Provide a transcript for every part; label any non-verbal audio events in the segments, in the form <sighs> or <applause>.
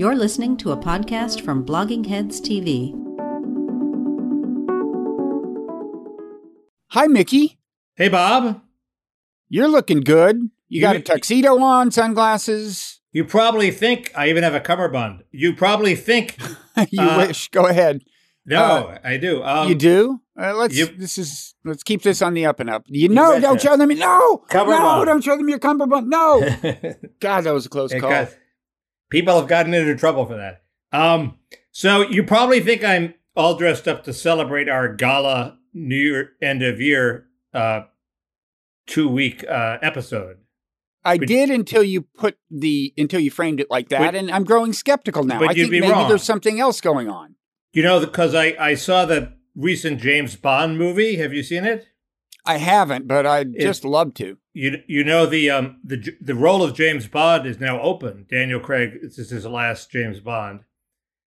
You're listening to a podcast from Blogging Heads TV. Hi, Mickey. Hey, Bob. You're looking good. You, You- got a tuxedo on, sunglasses. You probably think I even have a cummerbund. You probably think <laughs> you Uh, wish. Go ahead. no, Uh, I do. Um, you do. Uh, let's. you- this is. Let's keep this on the up and up. You know, don't show them. No, no, Cummerbund. don't show them your cummerbund. No. <laughs> God, that was a close It call. got- people have gotten into trouble for that. Um, so you probably think I'm all dressed up to celebrate our gala New Year end of year uh, two week uh, episode. I But- did until you put the until you framed it like that, But- and I'm growing skeptical now. but I you'd think be maybe wrong. there's something else going on. You know, because I, I saw the recent James Bond movie. Have you seen it? I haven't, but I'd It- just love to. You you know the um the the role of James Bond is now open. Daniel Craig this is his last James Bond,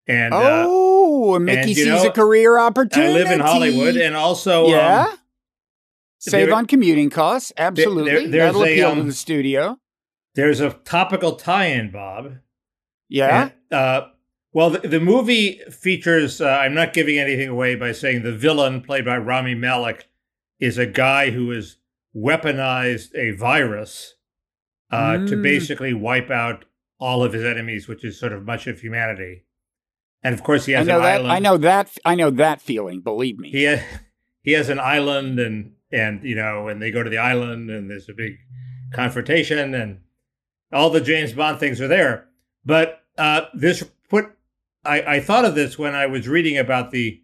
and uh, oh, Mickey and, sees know, a career opportunity. I live in Hollywood, and also yeah. um, Save there- on commuting costs. Absolutely. there- there's That'll a, appeal to um, the studio. there's a topical tie-in, Bob. Yeah. And, uh, well, the, the movie features. Uh, I'm not giving anything away by saying the villain, played by Rami Malek, is a guy who has weaponized a virus uh, to Mm. basically wipe out all of his enemies, which is sort of much of humanity. And of course, he I has know an that. island. I know that. I know that feeling. Believe me. He ha- <laughs> he has an island, and and you know, and they go to the island, and there's a big confrontation, and all the James Bond things are there. But uh, this put I, I thought of this when I was reading about the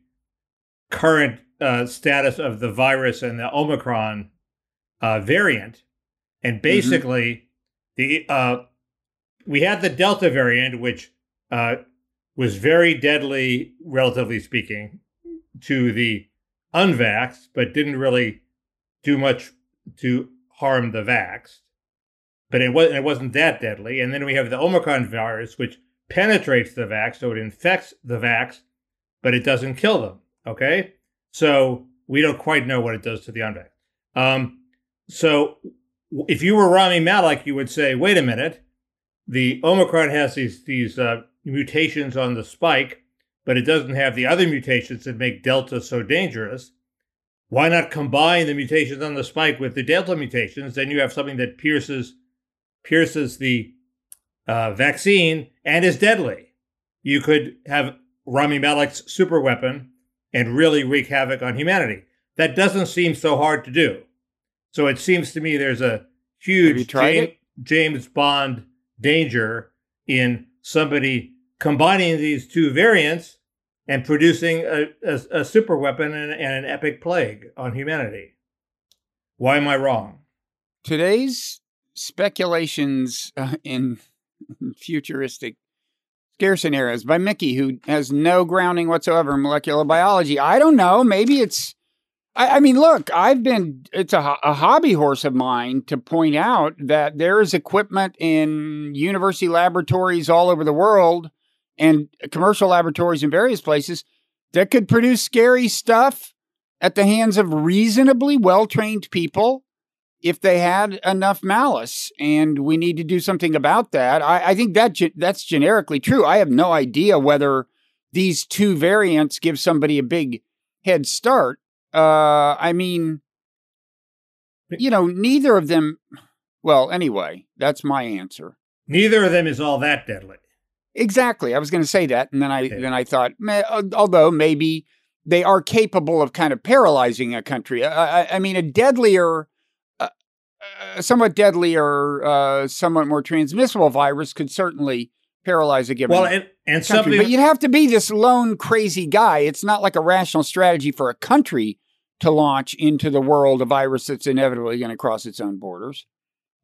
current uh, status of the virus and the Omicron uh, variant, and basically the uh, we had the Delta variant, which uh, was very deadly, relatively speaking, to the unvaxxed, but didn't really do much to harm the vaxxed. But it wasn't it wasn't that deadly. And then we have the Omicron virus, which penetrates the vax, so it infects the vax, but it doesn't kill them. Okay, so we don't quite know what it does to the unvaxxed. Um, so if you were Rami Malek, you would say, wait a minute, the Omicron has these these uh, mutations on the spike, but it doesn't have the other mutations that make Delta so dangerous. Why not combine the mutations on the spike with the Delta mutations? Then you have something that pierces pierces the uh, vaccine and is deadly. You could have Rami Malek's super weapon and really wreak havoc on humanity. That doesn't seem so hard to do. So it seems to me there's a huge James. James Bond danger in somebody combining these two variants and producing a, a, a super weapon and, and an epic plague on humanity. Why am I wrong? Today's speculations uh, in <laughs> futuristic scare scenarios by Mickey, who has no grounding whatsoever in molecular biology. I don't know. Maybe it's. I, I mean, look, I've been. It's a, a hobby horse of mine to point out that there is equipment in university laboratories all over the world and commercial laboratories in various places that could produce scary stuff at the hands of reasonably well trained people if they had enough malice, and we need to do something about that. I, I think that ge- that's generically true. I have no idea whether these two variants give somebody a big head start. Uh, I mean, you know, neither of them. Well, anyway, that's my answer. Neither of them is all that deadly. Exactly. I was going to say that, and then I Yeah. then I thought, al- although maybe they are capable of kind of paralyzing a country. I, I, I mean, a deadlier, somewhat deadlier, uh, somewhat more transmissible virus could certainly paralyze a given Well, and, and country. something But you'd have to be this lone crazy guy. It's not like a rational strategy for a country to launch into the world a virus that's inevitably going to cross its own borders.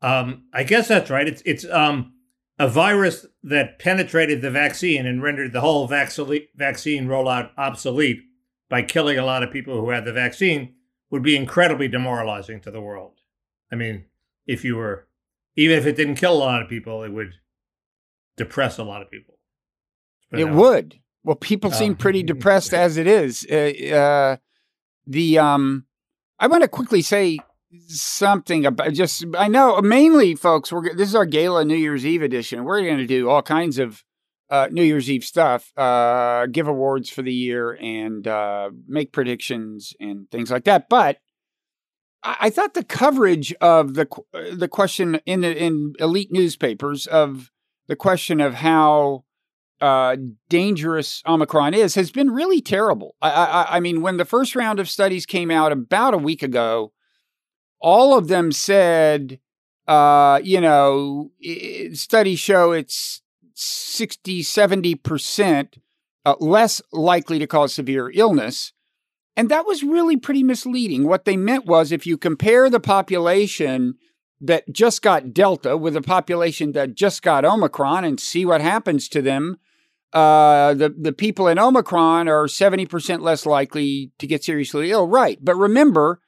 Um, I guess that's right. It's it's um a virus that penetrated the vaccine and rendered the whole vaccine vaccine rollout obsolete by killing a lot of people who had the vaccine would be incredibly demoralizing to the world. I mean, if you were even if it didn't kill a lot of people, it would depress a lot of people. But it no. would. Well, people seem Oh. pretty <laughs> depressed as it is. Uh, uh, the um, I want to quickly say something about just. I know mainly, folks. We're this is our gala New Year's Eve edition. We're going to do all kinds of uh, New Year's Eve stuff, uh, give awards for the year and uh, make predictions and things like that. But I, thought the coverage of the uh, the question in the, in elite newspapers of the question of how uh, dangerous Omicron is has been really terrible. I, I, I mean, when the first round of studies came out about a week ago, all of them said, uh, you know, studies show it's 60, 70% uh, less likely to cause severe illness. And that was really pretty misleading. What they meant was if you compare the population that just got Delta with the population that just got Omicron and see what happens to them, uh, the, the people in Omicron are 70% less likely to get seriously ill. Right. But remember,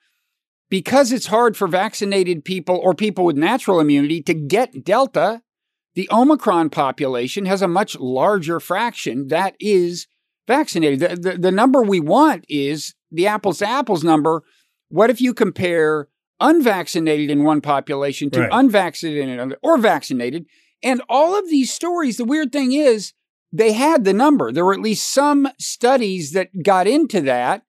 because it's hard for vaccinated people or people with natural immunity to get Delta, the Omicron population has a much larger fraction that is vaccinated. The, the, the number we want is the apples to apples number. What if you compare unvaccinated in one population to right. unvaccinated in another, or vaccinated? And all of these stories, the weird thing is, they had the number. There were at least some studies that got into that,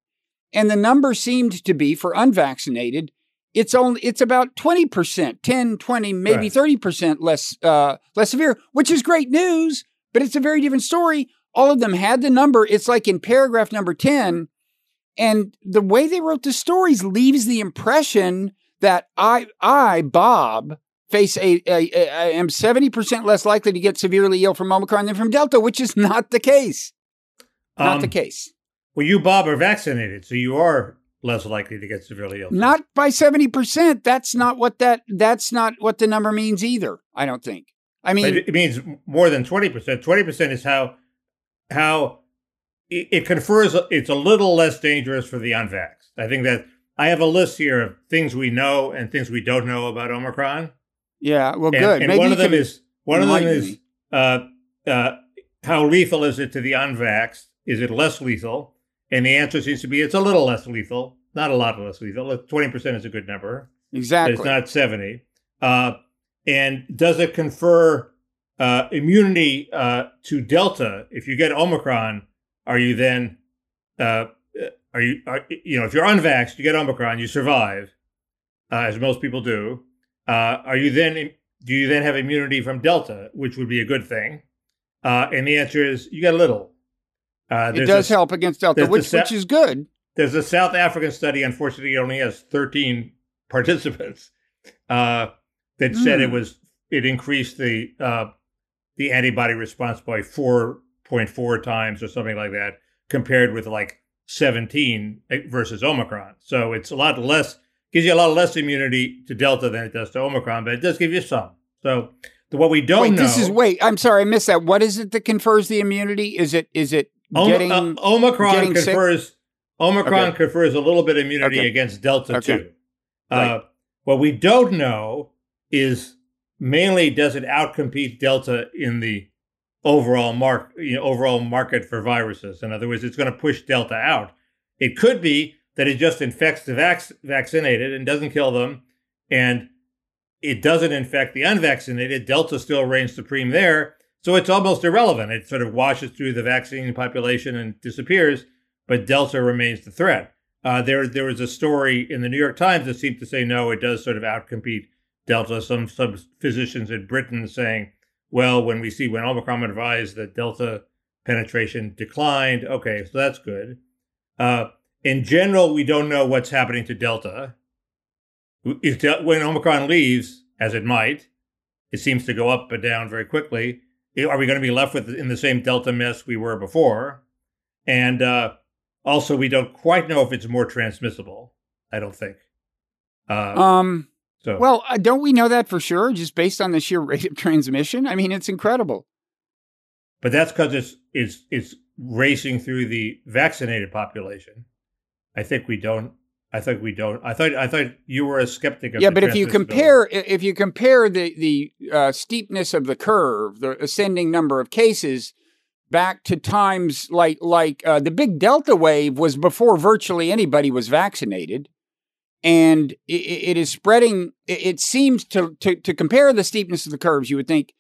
and the number seemed to be for unvaccinated it's only it's about 20%, 10, 20, maybe right. 30% less uh, less severe, which is great news, but it's a very different story. All of them had the number. It's like in paragraph number 10, and the way they wrote the stories leaves the impression that I I Bob face a, a, a I am 70% less likely to get severely ill from Omicron than from Delta, which is not the case. Not um, the case. Well, you Bob are vaccinated, so you are less likely to get severely ill. Not by 70%. That's not what that that's not what the number means either, I don't think. I mean but it means more than 20%. 20% is how how it, it confers it's a little less dangerous for the unvaxxed. I think that I have a list here of things we know and things we don't know about Omicron. Yeah, well, and, good. And Maybe one of them is one of them is uh, uh, how lethal is it to the unvaxxed? Is it less lethal? And the answer seems to be it's a little less lethal, not a lot less lethal. Twenty percent is a good number. Exactly, it's not seventy. Uh, and does it confer uh, immunity uh, to Delta? If you get Omicron, are you then uh, are you are, you know if you're unvaxxed, you get Omicron, you survive, uh, as most people do. Uh, are you then do you then have immunity from Delta, which would be a good thing? and the answer is you get a little. Uh, it does a, help against Delta, which, which is good. There's a South African study, unfortunately, it only has 13 <laughs> participants, uh, that mm. said it hmm. was it increased the uh, the antibody response by 4.4 times or something like that, compared with like 17 versus Omicron. So it's a lot less, gives you a lot less immunity to Delta than it does to Omicron, but it does give you some. So what we don't wait, know. This is wait. I'm sorry, I missed that. What is it that confers the immunity? Is it is it getting uh, Omicron getting confers sick? Omicron okay. confers a little bit of immunity okay. against Delta okay. too. Right. Uh, what we don't know is mainly does it outcompete Delta in the overall mark you know, overall market for viruses. In other words, it's going to push Delta out. It could be that it just infects the vac- vaccinated and doesn't kill them, and it doesn't infect the unvaccinated. Delta still reigns supreme there, so it's almost irrelevant. It sort of washes through the vaccine population and disappears, but Delta remains the threat. Uh, there, there was a story in the New York Times that seemed to say no, it does sort of outcompete Delta. Some some physicians in Britain saying, well, when we see when Omicron advised that Delta penetration declined, okay, so that's good. Uh, in general, we don't know what's happening to Delta. When Omicron leaves, as it might, it seems to go up and down very quickly are we going to be left with in the same delta mess we were before? And uh, also, we don't quite know if it's more transmissible. I don't think. Uh, um. So. Well, uh, don't we know that for sure, just based on the sheer <laughs> rate of transmission? I mean, it's incredible. But that's because it's it's it's racing through the vaccinated population. I think we don't I think we don't. I thought I thought you were a skeptic. yeah, but if you compare if you compare the the uh, steepness of the curve, the ascending number of cases, back to times like like uh, the big Delta wave was before virtually anybody was vaccinated, and it, it is spreading. It, seems to, to to compare the steepness of the curves, you would think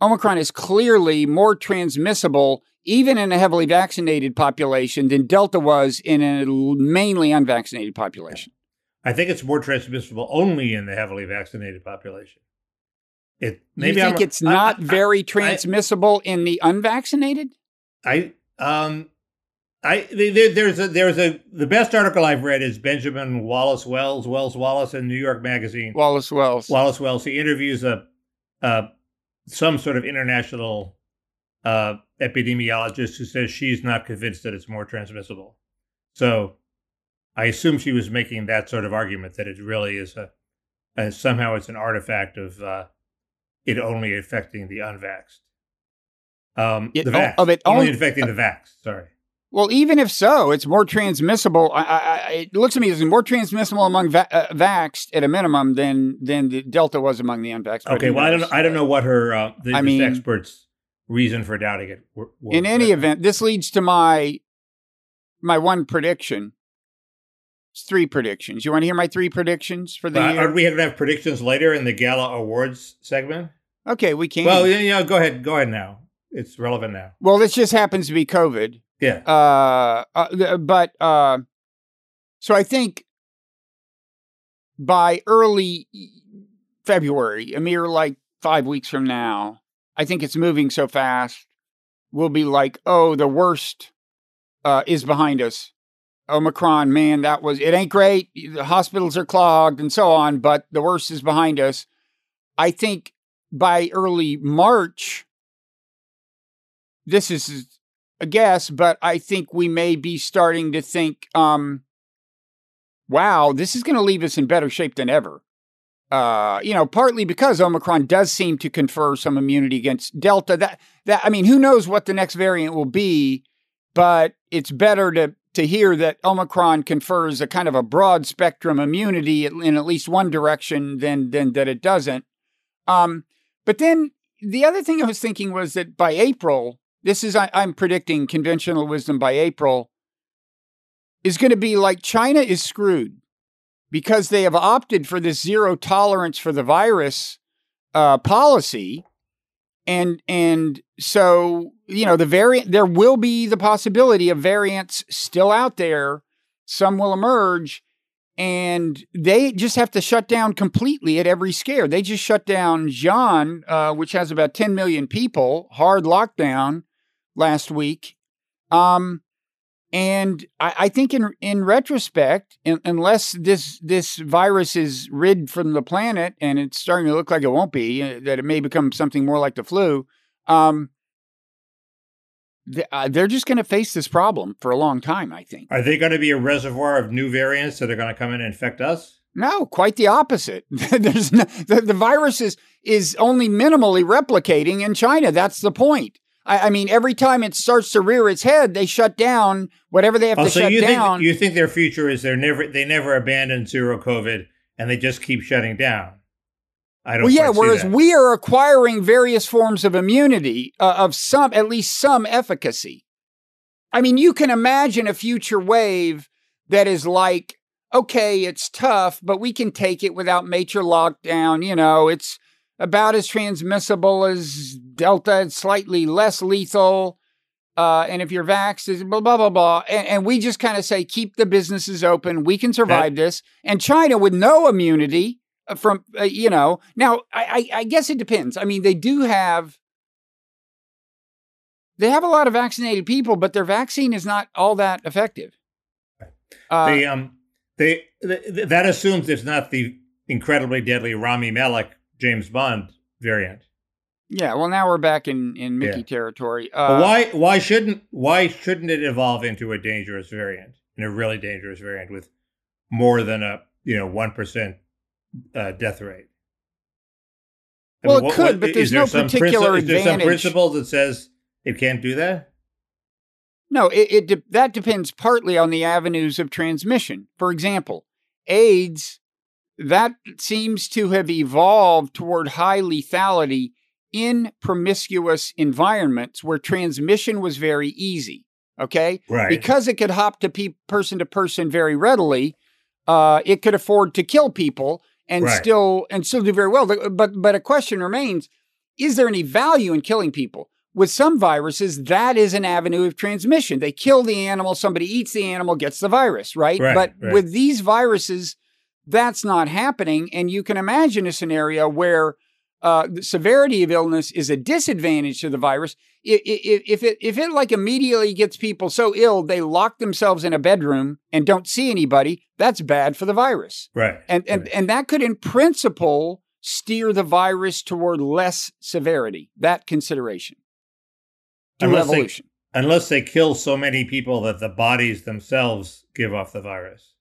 Omicron is clearly more transmissible, even in a heavily vaccinated population, than Delta was in a mainly unvaccinated population. I think it's more transmissible only in the heavily vaccinated population. It maybe you think I'm, it's not I, I, very transmissible I, in the unvaccinated. I um I there, there's a there's a the best article I've read is Benjamin Wallace Wells Wells Wallace in New York Magazine. Wallace Wells. Wallace Wells. He interviews a, a some sort of international uh, epidemiologist who says she's not convinced that it's more transmissible. So I assume she was making that sort of argument that it really is a, a somehow it's an artifact of uh, it only affecting the unvaxxed. Um, it, the vax, of it only only, affecting the vax. Sorry. Well, even if so, it's more transmissible. I, I, it looks to me as more transmissible among va- uh, vaxxed at a minimum than than the Delta was among the unvaxxed. Okay, well, I don't I don't know what her uh, the, I mean, experts' reason for doubting it. Were, were, in any event, this leads to my my one prediction. It's three predictions. You want to hear my three predictions for the uh, year? Are we going to have predictions later in the gala awards segment? Okay, we can. Well, yeah, yeah, go ahead. Go ahead now. It's relevant now. Well, this just happens to be COVID. Yeah. Uh, uh but uh, so I think by early February, a mere like five weeks from now, I think it's moving so fast. We'll be like, oh, the worst uh, is behind us. Omicron, man, that was it. Ain't great. The hospitals are clogged and so on, but the worst is behind us. I think by early March, this is a guess, but I think we may be starting to think, um, wow, this is going to leave us in better shape than ever. Uh, you know, partly because Omicron does seem to confer some immunity against Delta. That that I mean, who knows what the next variant will be, but it's better to to hear that Omicron confers a kind of a broad spectrum immunity in at least one direction than than that it doesn't. Um, but then the other thing I was thinking was that by April, this is I, I'm predicting conventional wisdom by April is going to be like China is screwed because they have opted for this zero tolerance for the virus uh, policy, and and so you know the variant there will be the possibility of variants still out there. Some will emerge, and they just have to shut down completely at every scare. They just shut down Xi'an, uh, which has about 10 million people, hard lockdown last week. Um, and I, I, think in in retrospect, in, unless this this virus is rid from the planet, and it's starting to look like it won't be, uh, that it may become something more like the flu. Um, uh, they're just going to face this problem for a long time. I think. Are they going to be a reservoir of new variants that are going to come in and infect us? No, quite the opposite. <laughs> There's no, the, the virus is is only minimally replicating in China. That's the point. I, I, mean, every time it starts to rear its head, they shut down whatever they have oh, to so shut you down. Think, you think their future is they're never they never abandon zero COVID and they just keep shutting down? I don't. Well, yeah. Whereas we are acquiring various forms of immunity uh, of some, at least some efficacy. I mean, you can imagine a future wave that is like, okay, it's tough, but we can take it without major lockdown. You know, it's about as transmissible as Delta, it's slightly less lethal. Uh, and if you're vaxxed, blah, blah, blah, blah. And, and we just kind of say, keep the businesses open. We can survive that, this. And China, with no immunity uh, from, uh, you know, now I, I, I guess it depends. I mean, they do have, they have a lot of vaccinated people, but their vaccine is not all that effective. Uh, they, um, they, they, that assumes it's not the incredibly deadly Rami Malek James Bond variant. Yeah, well, now we're back in in Mickey yeah. territory. Uh, why why shouldn't why shouldn't it evolve into a dangerous variant, and a really dangerous variant with more than a you know one percent uh, death rate? I well, mean, what, it could, what, but there's there no particular princi- advantage. Is there some principle that says it can't do that? No, it, it de- that depends partly on the avenues of transmission. For example, AIDS that seems to have evolved toward high lethality in promiscuous environments where transmission was very easy. Okay, right? Because it could hop to pe- person to person very readily, uh, it could afford to kill people and right. still and still do very well. But but a question remains: is there any value in killing people? With some viruses, that is an avenue of transmission. They kill the animal, somebody eats the animal, gets the virus, right? Right, but right. with these viruses, that's not happening. And you can imagine a scenario where uh, the severity of illness is a disadvantage to the virus. I- i- i- If it if it like immediately gets people so ill they lock themselves in a bedroom and don't see anybody, that's bad for the virus. Right. And and right. and that could, in principle, steer the virus toward less severity. That consideration Unless they- evolution. unless they kill so many people that the bodies themselves give off the virus.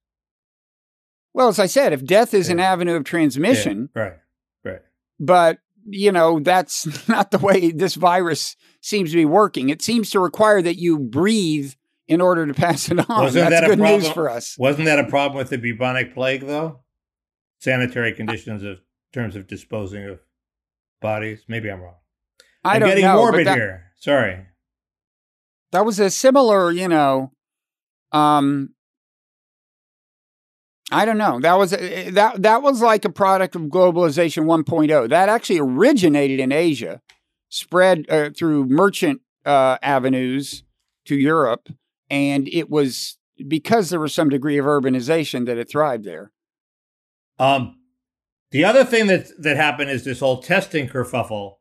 Well, as I said, if death is an avenue of transmission, Yeah, right. Right. but you know that's <laughs> not the way this virus seems to be working. It seems to require that you breathe in order to pass it on. Wasn't that's that a good news problem? for us. Wasn't that a problem with the bubonic plague, though? Sanitary conditions of terms of disposing of bodies. Maybe I'm wrong. I am don't getting know, morbid that, here. Sorry. that was a similar, you know, um, I don't know. That was uh, that that was like a product of globalization 1.0. That actually originated in Asia, spread uh, through merchant uh, avenues to Europe, and it was because there was some degree of urbanization that it thrived there. Um, the other thing that that happened is this whole testing kerfuffle,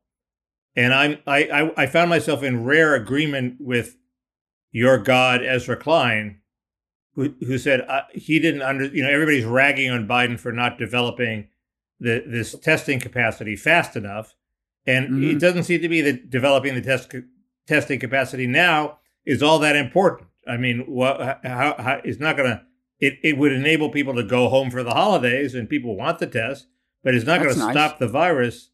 and I'm I, I I found myself in rare agreement with your god Ezra Klein, who who said uh, he didn't under you know everybody's ragging on Biden for not developing the this testing capacity fast enough, and Mhm. it doesn't seem to be that developing the test testing capacity now is all that important. I mean, what how, how it's not going to it, it would enable people to go home for the holidays and people want the test, but it's not going to nice. stop the virus.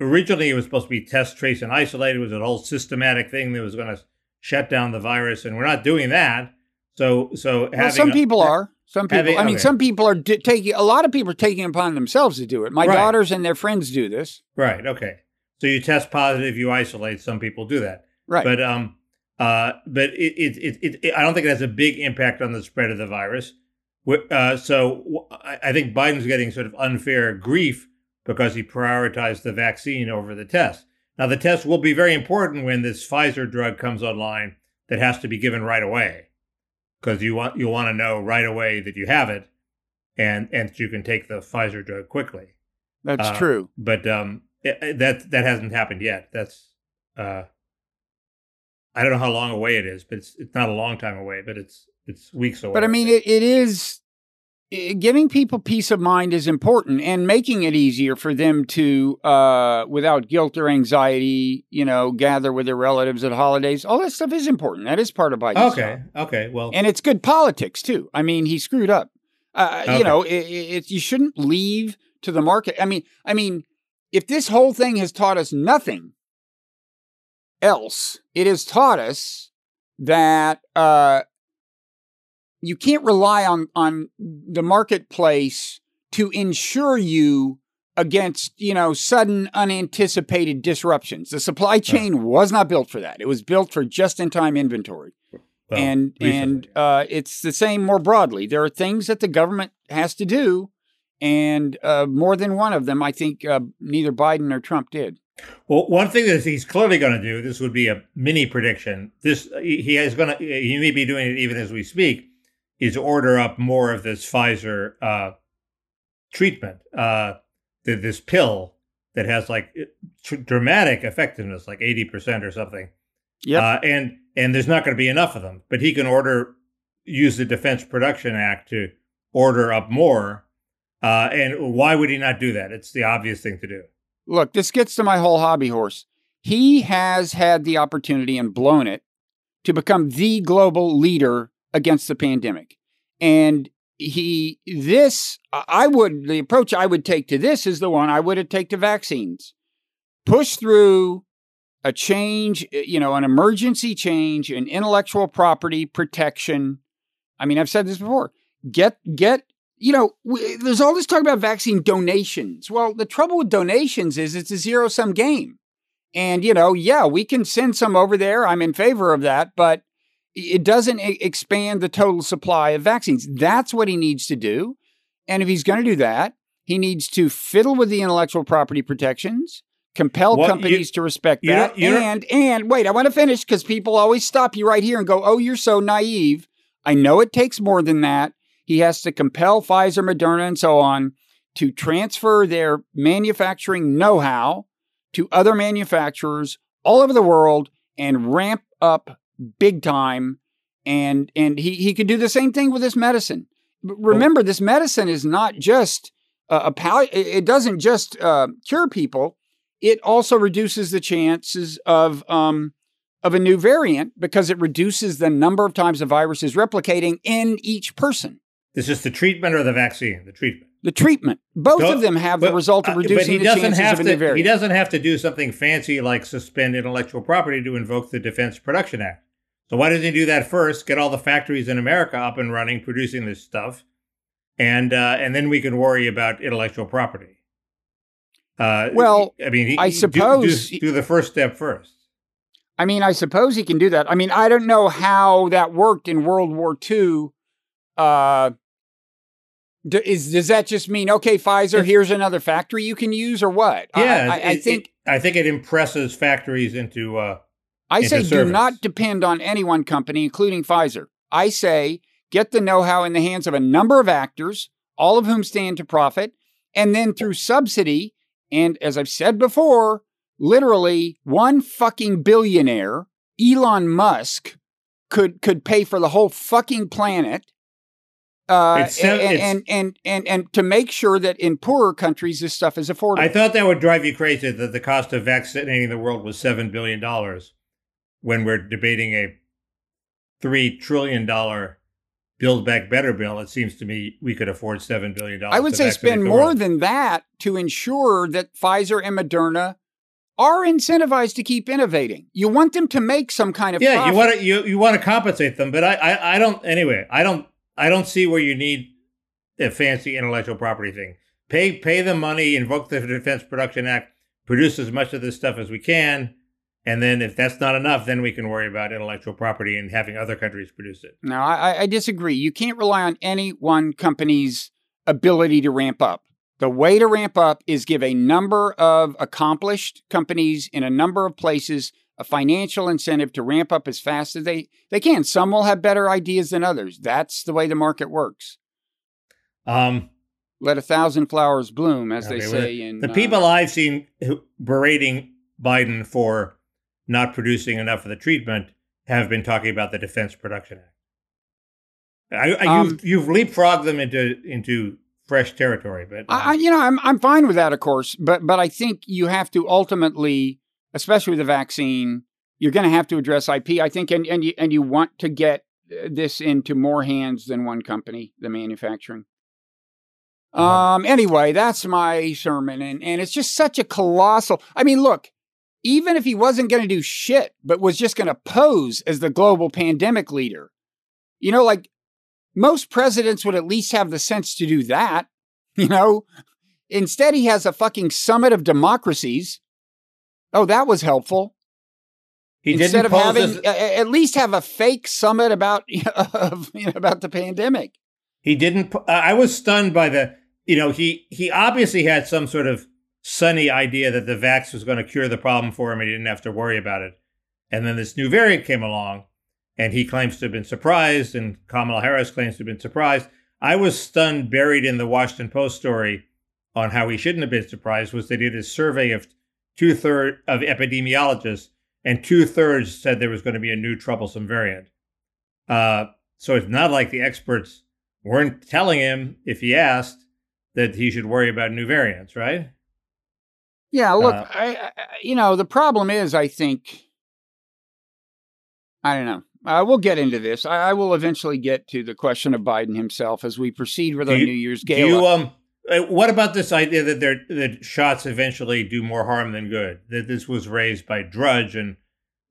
Originally, it was supposed to be test, trace, and isolate. It was a whole systematic thing that was going to shut down the virus, and we're not doing that. So, so Well, some a- people are. Some people. having- I mean, okay. some people are di- taking. A lot of people are taking it upon themselves to do it. My Right. daughters and their friends do this. right? Okay, so you test positive, you isolate. Some people do that. Right. But um, uh, but it it, it it I don't think it has a big impact on the spread of the virus. Uh, so I think Biden's getting sort of unfair grief because he prioritized the vaccine over the test. Now the test will be very important when this Pfizer drug comes online that has to be given right away, because you want you want to know right away that you have it, and and that you can take the Pfizer drug quickly That's uh, true. but um, it- that that hasn't happened yet. That's uh, I don't know how long away it is, but it's it's not a long time away, but it's it's weeks away. But I mean, it, it is giving people peace of mind is important, and making it easier for them to, uh, without guilt or anxiety, you know, gather with their relatives at holidays. All that stuff is important. That is part of Biden's okay, job. okay, well, and it's good politics too. I mean, he screwed up. Uh, Okay. You know, it, it, you shouldn't leave to the market. I mean, I mean, if this whole thing has taught us nothing else, it has taught us that uh, you can't rely on on the marketplace to insure you against you know sudden unanticipated disruptions. The supply chain was not built for that. It was built for just in time inventory well, and and uh, it's the same more broadly. There are things that the government has to do, and uh, more than one of them, I think uh, neither Biden or Trump did. well, one thing that he's clearly going to do. This would be a mini prediction. This he he is going to. He may be doing it even as we speak. Is order up more of this Pfizer uh, treatment, uh, th- this pill that has like tr- dramatic effectiveness, like eighty percent or something. Yep. Uh, and and there's not going to be enough of them. But he can order use the Defense Production Act to order up more. Uh, and why would he not do that? It's the obvious thing to do. Look, this gets to my whole hobby horse. He has had the opportunity and blown it to become the global leader against the pandemic. And he, this, I would, the approach I would take to this is the one I would take to vaccines. Push through a change, eh, you know, an emergency change in intellectual property protection. I mean, I've said this before. Get, get, you know, w- there's all this talk about vaccine donations. Well, the trouble with donations is it's a zero sum game. And, you know, yeah, we can send some over there. I'm in favor of that, but it doesn't expand the total supply of vaccines. That's what he needs to do. And if he's going to do that, he needs to fiddle with the intellectual property protections compel What, you- companies to respect you that. you don't- and and wait, I want to finish because people always stop you right here and go, "Oh, you're so naive." I know it takes more than that. He has to compel Pfizer, Moderna, and so on to transfer their manufacturing know-how to other manufacturers all over the world and ramp up big time. And and he he could do the same thing with this medicine. Remember, this medicine is not just uh, a pal- it doesn't just uh, cure people. It also reduces the chances of um, of a new variant because it reduces the number of times the virus is replicating in each person. This is the treatment or the vaccine? The treatment. The treatment, both Don't- of them have the result of uh, reducing but he the chances have of a new to. variant. He doesn't have to do something fancy like suspend intellectual property to invoke the Defense Production Act. So why doesn't he do that first? Get all the factories in America up and running, producing this stuff, and uh, and then we can worry about intellectual property. Uh, Well, I mean, he, I do- do- suppose- do, the first step first. I mean, I suppose he can do that. I mean, I don't know how that worked in World War II. Uh, d- is does that just mean okay, Pfizer? Here's another factory you can use, or what? Yeah, I, I, it- think it- I think it impresses factories into. Uh, I say do not depend on any one company, including Pfizer. I say get the know-how in the hands of a number of actors, all of whom stand to profit, and then through subsidy. And as I've said before, literally one fucking billionaire, Elon Musk, could could pay for the whole fucking planet. Uh, and, and, and and and to make sure that in poorer countries this stuff is affordable. I thought that would drive you crazy that the cost of vaccinating the world was seven billion dollars, when we're debating a three trillion dollar Build Back Better bill. It seems to me we could afford seven billion dollars. I would say spend more than that to ensure that Pfizer and Moderna are incentivized to keep innovating. You want them to make some kind of yeah. profit. You want to you you want to compensate them, but I, I I don't anyway. I don't I don't see where you need a fancy intellectual property thing. Pay pay the money, invoke the Defense Production Act, produce as much of this stuff as we can. And then, if that's not enough, then we can worry about intellectual property and having other countries produce it. No, I, I disagree. You can't rely on any one company's ability to ramp up. The way to ramp up is give a number of accomplished companies in a number of places a financial incentive to ramp up as fast as they, they can. Some will have better ideas than others. That's the way the market works. Um, Let a thousand flowers bloom, as they Okay, well, say in the uh, people I've seen berating Biden for not producing enough of the treatment have been talking about the Defense Production Act. I, I, Um, you've, you've leapfrogged them into into fresh territory, but I, I, you know, I'm I'm fine with that, of course, but but I think you have to ultimately, especially with the vaccine, you're going to have to address IP. I think, and and you and you want to get uh, this into more hands than one company, the manufacturing. Uh-huh. Um. Anyway, that's my sermon, and and it's just such a colossal. I mean, look, even if he wasn't going to do shit, but was just going to pose as the global pandemic leader, you know, like most presidents would at least have the sense to do that. <laughs> You know, instead he has a fucking summit of democracies. Oh, that was helpful. he Instead didn't of having a- at least have a fake summit about <laughs> of, you know, about the pandemic. he didn't. I was stunned by the. You know, he he obviously had some sort of sunny idea that the vax was going to cure the problem for him, and he didn't have to worry about it. And then this new variant came along, and he claims to have been surprised, and Kamala Harris claims to have been surprised. I was stunned, buried in the Washington Post story on how he shouldn't have been surprised was they did a survey of two thirds of epidemiologists, and two thirds said there was going to be a new troublesome variant. Uh, so it's not like the experts weren't telling him if he asked that he should worry about new variants, right? Yeah, look, Uh, I, I you know the problem is I think I don't know. Uh, we'll get into this. I, I will eventually get to the question of Biden himself as we proceed with our you- New Year's gala. you um? uh, What about this idea that they're, that shots eventually do more harm than good? That this was raised by Drudge, and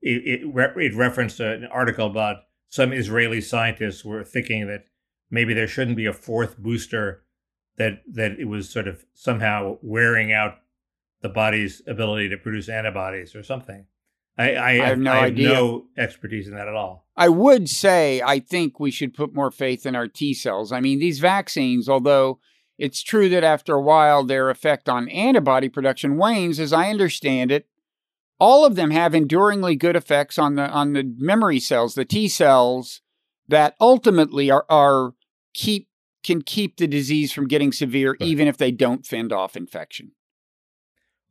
it it, re- it referenced an article about some Israeli scientists were thinking that maybe there shouldn't be a fourth booster. That that it was sort of somehow wearing out the body's ability to produce antibodies or something. I, I, have no I have idea. no expertise in that at all. I would say I think we should put more faith in our T cells. I mean, these vaccines, although it's true that after a while their effect on antibody production wanes. As I understand it, all of them have enduringly good effects on the on the memory cells, the T cells that ultimately are, are keep can keep the disease from getting severe Right. even if they don't fend off infection.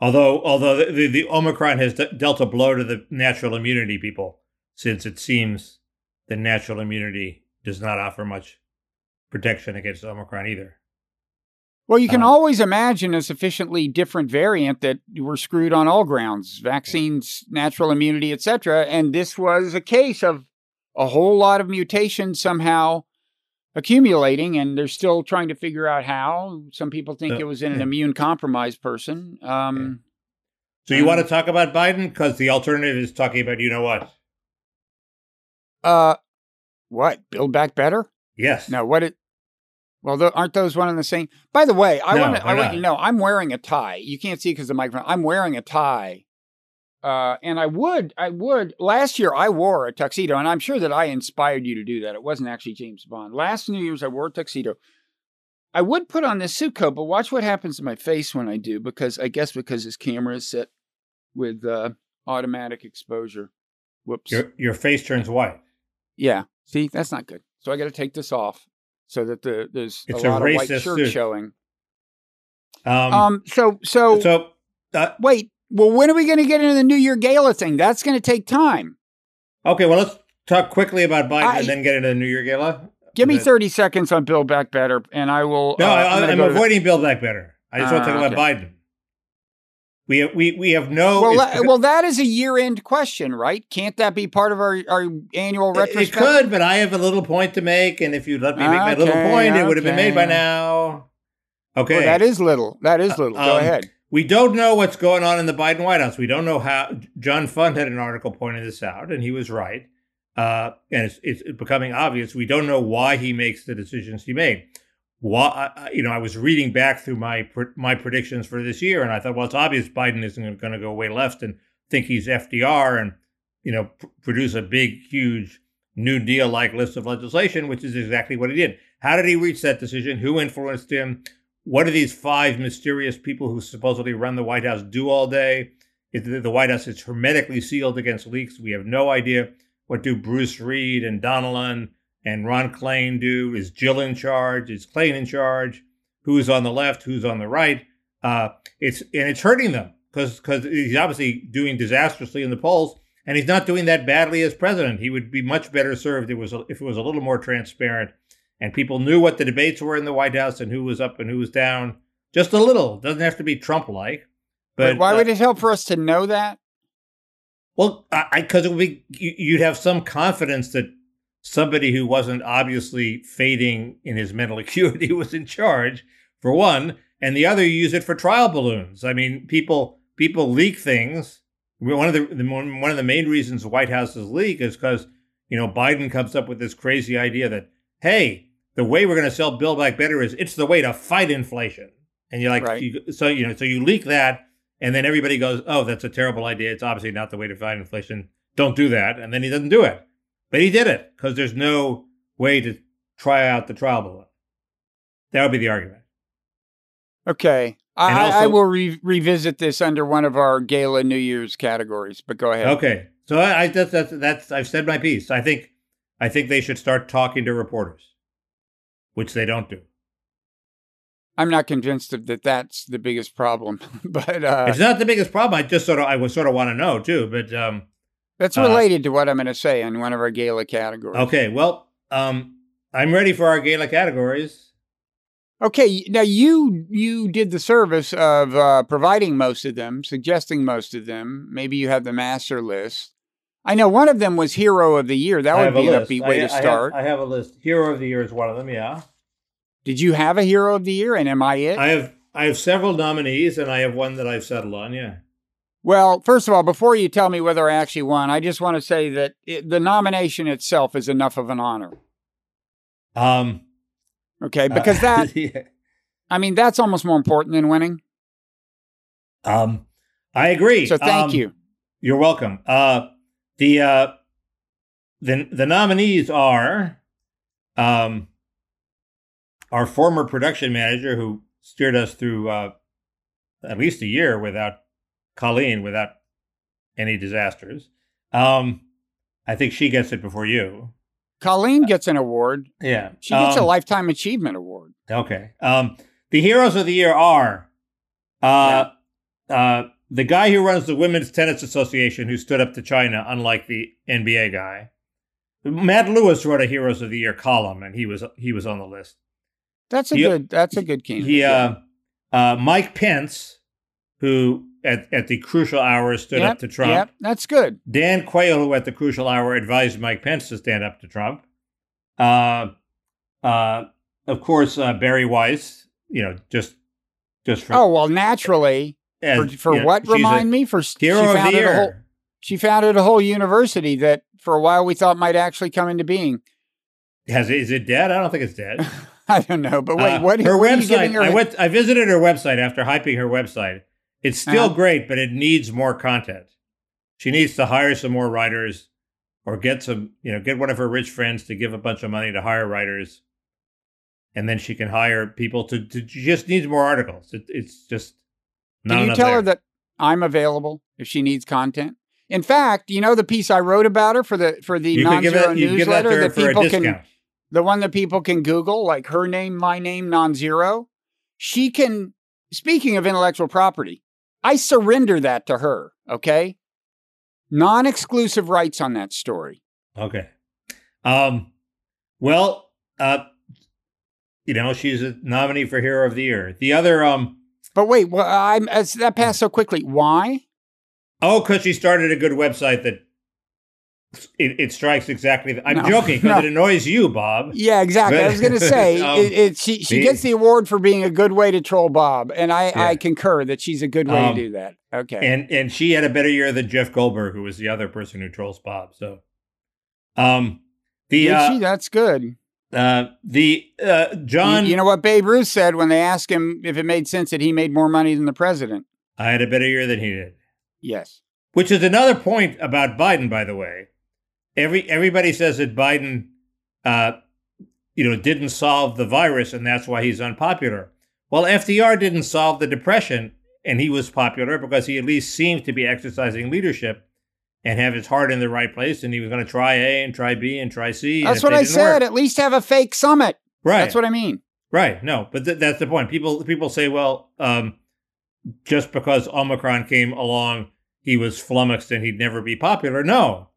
Although, although the, the, the Omicron has de- dealt a blow to the natural immunity people, since it seems the natural immunity does not offer much protection against Omicron either. Well, you can Um, always imagine a sufficiently different variant that we're screwed on all grounds, vaccines, natural immunity, etc. And this was a case of a whole lot of mutations somehow accumulating, and they're still trying to figure out how. Some people think Uh, it was in an yeah. immune compromised person. Um, So you Um, want to talk about Biden because the alternative is talking about you know what? uh, what? Build back better? Yes. No, what it? Well, aren't those one and the same? By the way, I No, want to. I want you to know I'm wearing a tie. You can't see because the microphone. I'm wearing a tie, uh, and I would, I would. Last year, I wore a tuxedo, and I'm sure that I inspired you to do that. It wasn't actually James Bond. Last New Year's, I wore a tuxedo. I would put on this suit coat, but watch what happens to my face when I do, because I guess because this camera is set with uh, automatic exposure. Whoops. Your your face turns white. Yeah. See, that's not good. So I got to take this off so that the there's It's a a lot of white shirt suit. showing. Um, Um. So so, so uh, wait. Well, when are we going to get into the New Year Gala thing? That's going to take time. okay, well let's talk quickly about Biden I- and then get into the New Year gala. Give me But- thirty seconds on Build Back Better, and I will. No, uh, I, gonna I'm go to avoiding Build Back Better. I just want to Ah, talk about Biden. We have, we we have no. Well, that, well, that is a year-end question, right? Can't that be part of our, our annual retrospective? It could, but I have a little point to make, and if you'd let me make my little Okay, point, it would have been made by now. Okay, Well, that is little. That is little. Go Um, ahead. We don't know what's going on in the Biden White House. We don't know how. John Fund had an article pointing this out, and he was right. Uh, and it's, it's becoming obvious. We don't know why he makes the decisions he made. Why, you know, I was reading back through my my predictions for this year, and I thought, well, it's obvious Biden isn't going to go way left and think he's FDR and you know pr- produce a big, huge New Deal like list of legislation, which is exactly what he did. How did he reach that decision? Who influenced him? What do these five mysterious people who supposedly run the White House do all day? The White House is hermetically sealed against leaks. We have no idea. What do Bruce Reed and Donilon and Ron Klain do? Is Jill in charge? Is Klain in charge? Who's on the left? Who's on the right? Uh, it's and it's hurting them because because he's obviously doing disastrously in the polls, and he's not doing that badly as president. He would be much better served if it was if it was a little more transparent and people knew what the debates were in the White House and who was up and who was down. Just a little. Doesn't have to be Trump like. But But why uh, would it help for us to know that? well, I because it would be you- you'd have some confidence that somebody who wasn't obviously fading in his mental <laughs> acuity was in charge, for one, and the other you use it for trial balloons. I mean, people people leak things. One of the, the one one of the main reasons White Houses leak is because you know Biden comes up with this crazy idea that hey, the way we're going to sell Build Back Better is it's the way to fight inflation, and you're like, Right. you, so you know, so you leak that. And then everybody goes, "Oh, that's a terrible idea. It's obviously not the way to fight inflation. Don't do that." And then he doesn't do it, but he did it because there's no way to try out the trial balloon. That would be the argument. Okay. I, I- I will re- revisit this under one of our gala New Year's categories, but go ahead. Okay, so I, I that's, that's that's I've said my piece. I think I think they should start talking to reporters, which they don't do. I'm not convinced of that that's the biggest problem, <laughs> but uh, it's not the biggest problem. I just sort of I would sort of want to know too, but um, that's uh, related to what I'm going to say in one of our gala categories. okay. Well, um, I'm ready for our gala categories. Okay. Now you you did the service of uh, providing most of them, suggesting most of them. Maybe you have the master list. I know one of them was Hero of the Year. That I would be a an upbeat way I to start. I have a list. Hero of the year is one of them. Yeah. Did you have a Hero of the Year, and am I it? I have I have several nominees, and I have one that I've settled on. Yeah. Well, first of all, before you tell me whether I actually won, I just want to say that it, the nomination itself is enough of an honor. Um. Okay, because that, <laughs> yeah. I mean, that's almost more important than winning. Um. I agree. So thank Um, you. You're welcome. Uh, the uh, the the nominees are, um, our former production manager who steered us through uh, at least a year without Colleen, without any disasters. Um, I think she gets it before you. Colleen gets an award. Yeah, She gets a Um, lifetime achievement award. Okay. Um, the heroes of the year are uh, uh, the guy who runs the Women's Tennis Association who stood up to China, unlike the NBA guy. Matt Lewis wrote a Heroes of the Year column, and he was he was on the list. That's a He- good. That's a good candidate. He, uh, uh, Mike Pence, who at, at the crucial hour stood Yep, up to Trump. Yep, that's good. Dan Quayle, who at the crucial hour advised Mike Pence to stand up to Trump. Uh, uh, of course, uh, Bari Weiss. You know, just just for Oh well, naturally. As, For, for you know, what? she's a Remind me. For hero she founded a whole. She founded a whole university that, for a while, we thought might actually come into being. Has is it dead? I don't think it's dead. <laughs> I don't know, but wait, Uh, what? her what are you giving website? her? I went. I visited her website after hyping her website. It's still Uh-huh. great, but it needs more content. She needs to hire some more writers, or get some. You know, get one of her rich friends to give a bunch of money to hire writers, and then she can hire people to. to she just needs more articles. It, it's just. Not Can you tell there. her that I'm available if she needs content? In fact, you know the piece I wrote about her for the for the you could give non-zero it? You could give that newsletter that people can the one that people can Google, like her name, my name, non-zero. She can. Speaking of intellectual property, I surrender that to her. Okay, non-exclusive rights on that story. Okay. Um, well, uh, you know, she's a nominee for Hero of the Year. The other, um, But wait, well, I'm as that passed so quickly. Why? oh, because she started a good website that it, it strikes exactly. The, I'm No, joking because no. it annoys you, Bob. Yeah, exactly. I was going <laughs> to say Um, it, it, she she gets the award for being a good way to troll Bob, and I, Yeah. I concur that she's a good way Um, to do that. Okay. And and she had a better year than Jeff Goldberg, who was the other person who trolls Bob. So, um, the uh? That's good. Uh, the uh, John, you, you know what Babe Ruth said when they asked him if it made sense that he made more money than the president? I had a better year than he did. Yes. Which is another point about Biden, by the way. Every everybody says that Biden, uh, you know, didn't solve the virus, and that's why he's unpopular. Well, FDR didn't solve the depression, and he was popular because he at least seemed to be exercising leadership and have his heart in the right place, and he was going to try A and try B and try C. That's what I said. work- At least have a fake summit. right. That's what I mean. Right. No, but th- that's the point. People people say, well, um, just because Omicron came along, he was flummoxed and he'd never be popular. No,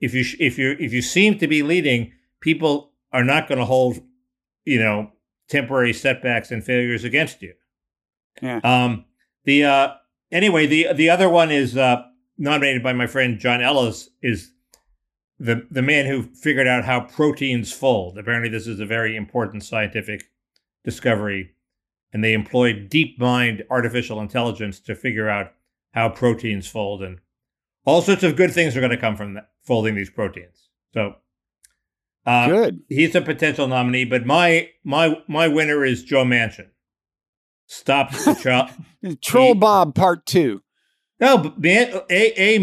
if you sh- if you if you seem to be leading, people are not going to hold, you know, temporary setbacks and failures against you. Yeah. Um. The uh. Anyway, the the other one is uh nominated by my friend John Ellis is the the man who figured out how proteins fold. Apparently, this is a very important scientific discovery, and they employed DeepMind artificial intelligence to figure out how proteins fold, and all sorts of good things are going to come from that, folding these proteins. So, uh, Good. he's a potential nominee, but my my my winner is Joe Manchin. Stop the <laughs> child. Troll he- Bob Part Two. No, but man, a a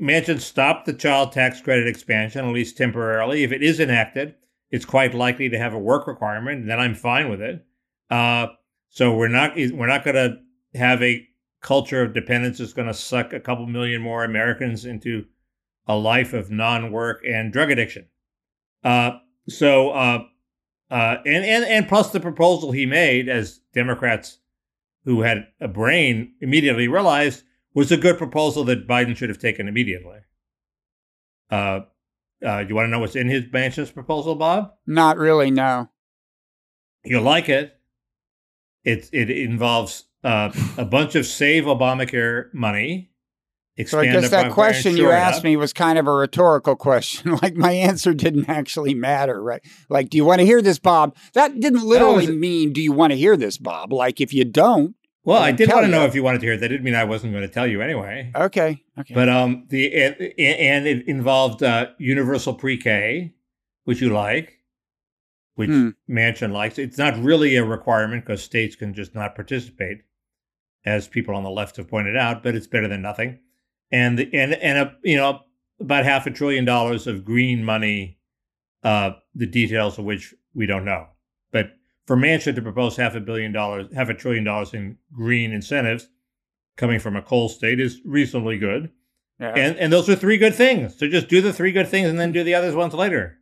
Manchin stopped the child tax credit expansion at least temporarily. If it is enacted, it's quite likely to have a work requirement, and then I'm fine with it. Uh, so we're not we're not going to have a culture of dependence that's going to suck a couple million more Americans into a life of non-work and drug addiction. Uh, so uh, uh, and and and plus the proposal he made, as Democrats who had a brain immediately realized was a good proposal that Biden should have taken immediately. Uh, uh, you want to know what's in his Manchin's proposal, Bob? Not really. No. You'll like it. It it involves uh, a bunch of Save Obamacare money. So I guess that question you asked up. me was kind of a rhetorical question. <laughs> like my answer didn't actually matter, right? Like, do you want to hear this, Bob? That didn't literally was- mean, do you want to hear this, Bob? Like, if you don't, Well, I did want to know if you wanted to hear it. That didn't mean I wasn't going to tell you anyway. okay, okay. But um, the and, and it involved uh, universal pre-K, which you like, which Hmm. Manchin likes. It's not really a requirement because states can just not participate, as people on the left have pointed out. But it's better than nothing. And the, and and a, you know about half a trillion dollars of green money, uh, the details of which we don't know. But for Manchin to propose half a billion dollars, half a trillion dollars in green incentives coming from a coal state is reasonably good. Yeah. And and those are three good things. So just do the three good things and then do the others ones later.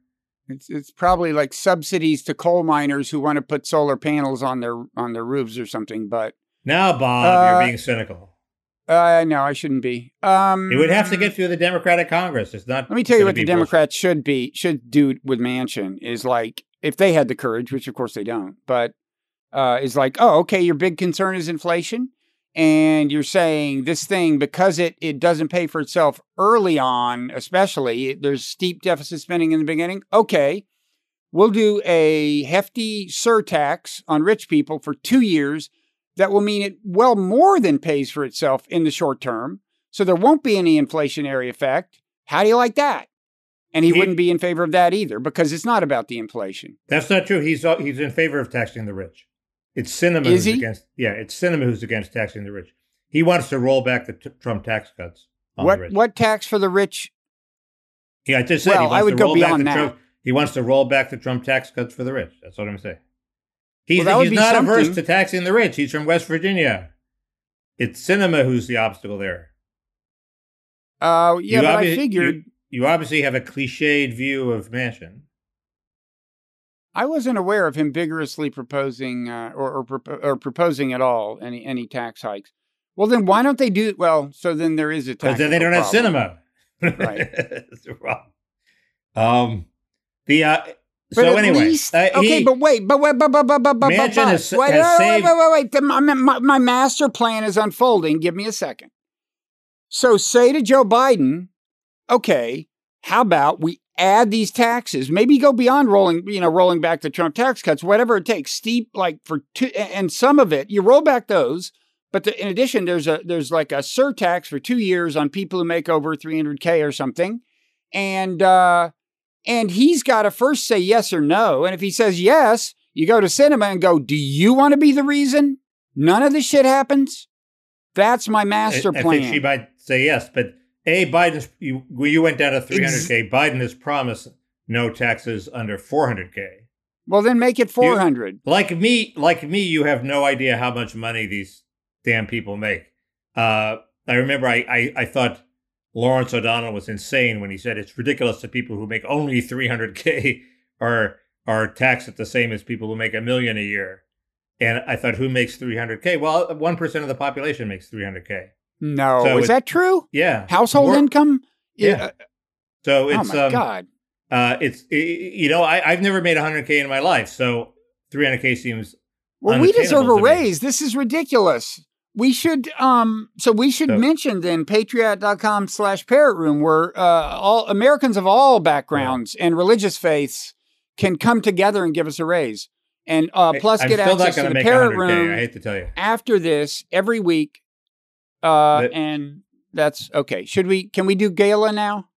It's it's probably like subsidies to coal miners who want to put solar panels on their on their roofs or something. But Now, Bob, Uh, you're being cynical. uh, no, I shouldn't be. Um, It would have to get through the Democratic Congress. It's not. Let me tell you what the be bullshit. Democrats should be should do with Manchin is like if they had the courage, which of course they don't, but uh, is like, oh, okay, your big concern is inflation, and you're saying this thing because it it doesn't pay for itself early on, especially there's steep deficit spending in the beginning. Okay, we'll do a hefty surtax on rich people for two years. That will mean it well more than pays for itself in the short term. So there won't be any inflationary effect. How do you like that? And he, He- wouldn't be in favor of that either because it's not about the inflation. That's not true. He's he's in favor of taxing the rich. It's Sinema Is who's he? against. Yeah, it's Sinema who's against taxing the rich. He wants to roll back the t- Trump tax cuts on What the rich. what tax for the rich? Yeah, I just said. he Well, wants I would to go roll beyond that. Trump, he wants to roll back the Trump tax cuts for the rich. That's what I'm saying. He's, Well, he's not averse to taxing the rich. He's from West Virginia. It's Sinema who's the obstacle there. Uh, yeah, You but I figured you, you obviously have a cliched view of Manchin. I wasn't aware of him vigorously proposing uh, or or, or proposing at all any any tax hikes. Well, then why don't they do? Well, so then there is a Because tax. then they don't have Sinema. Right. <laughs> That's. Um, the uh, But so anyway, least, uh, okay, he- but wait, but wait, but but but but but Manchin but, has- wait, has wait, saved- wait, wait, wait, The- My, my, my master plan is unfolding. Give me a second. So say to Joe Biden, okay, how about we add these taxes? Maybe go beyond rolling, you know, rolling back the Trump tax cuts, whatever it takes. Steep, like for two, and some of it you roll back those. But the, in addition, there's a there's like a surtax for two years on people who make over 300k or something, and uh, and he's got to first say yes or no. And if he says yes, you go to Sinema and go, "Do you want to be the reason none of this shit happens?" That's my master I, I plan. think she might say yes, but a Biden's you you went down to 300k. Biden has promised no taxes under 400k. well, then make it 400. Like me, like me, you have no idea how much money these damn people make. Uh, I remember I, I I thought Lawrence O'Donnell was insane when he said it's ridiculous that people who make only 300k are are taxed at the same as people who make a million a year. And I thought, who makes 300k? Well, one percent of the population makes 300k. No, So is that true? Yeah, Household More- income? Yeah. So it's oh it's my um, god. uh, it's i- i- you know I, I've never made 100k in my life, so 300k seems Well, we deserve a unattainable to me. raise. This is ridiculous. We should um so we should So- mention then patriot.com slash parrot room where uh all Americans of all backgrounds and religious faiths can come together and give us a raise. And uh plus I'm get access to the parrot room I hate to tell you. after this every week. Uh But- and that's okay. Should we can we do gala now?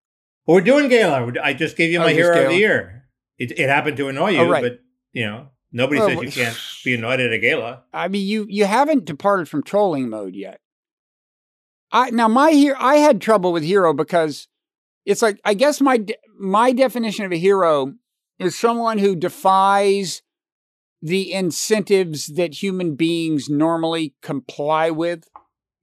Well, we're doing gala. I just gave you Oh, my just hero of the year. It, it happened to annoy you, Oh, right. but you know nobody Oh, says you can't <sighs> be annoyed at a gala. I mean, you you haven't departed from trolling mode yet. I now my hero. I had trouble with hero because it's like I guess my de- my definition of a hero is someone who defies the incentives that human beings normally comply with.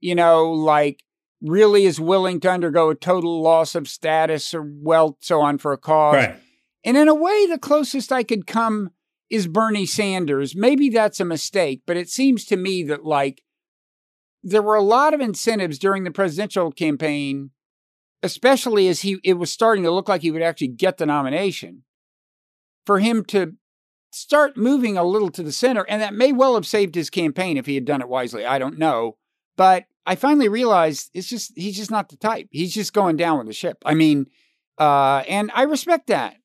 You know, like really is willing to undergo a total loss of status or wealth, so on for a cause. Right. And in a way, the closest I could come is Bernie Sanders. Maybe that's a mistake, but it seems to me that, like, there were a lot of incentives during the presidential campaign, especially as he it was starting to look like he would actually get the nomination, for him to start moving a little to the center. And that may well have saved his campaign if he had done it wisely. I don't know. But I finally realized it's just he's just not the type. He's just going down with the ship. I mean, uh, and I respect that.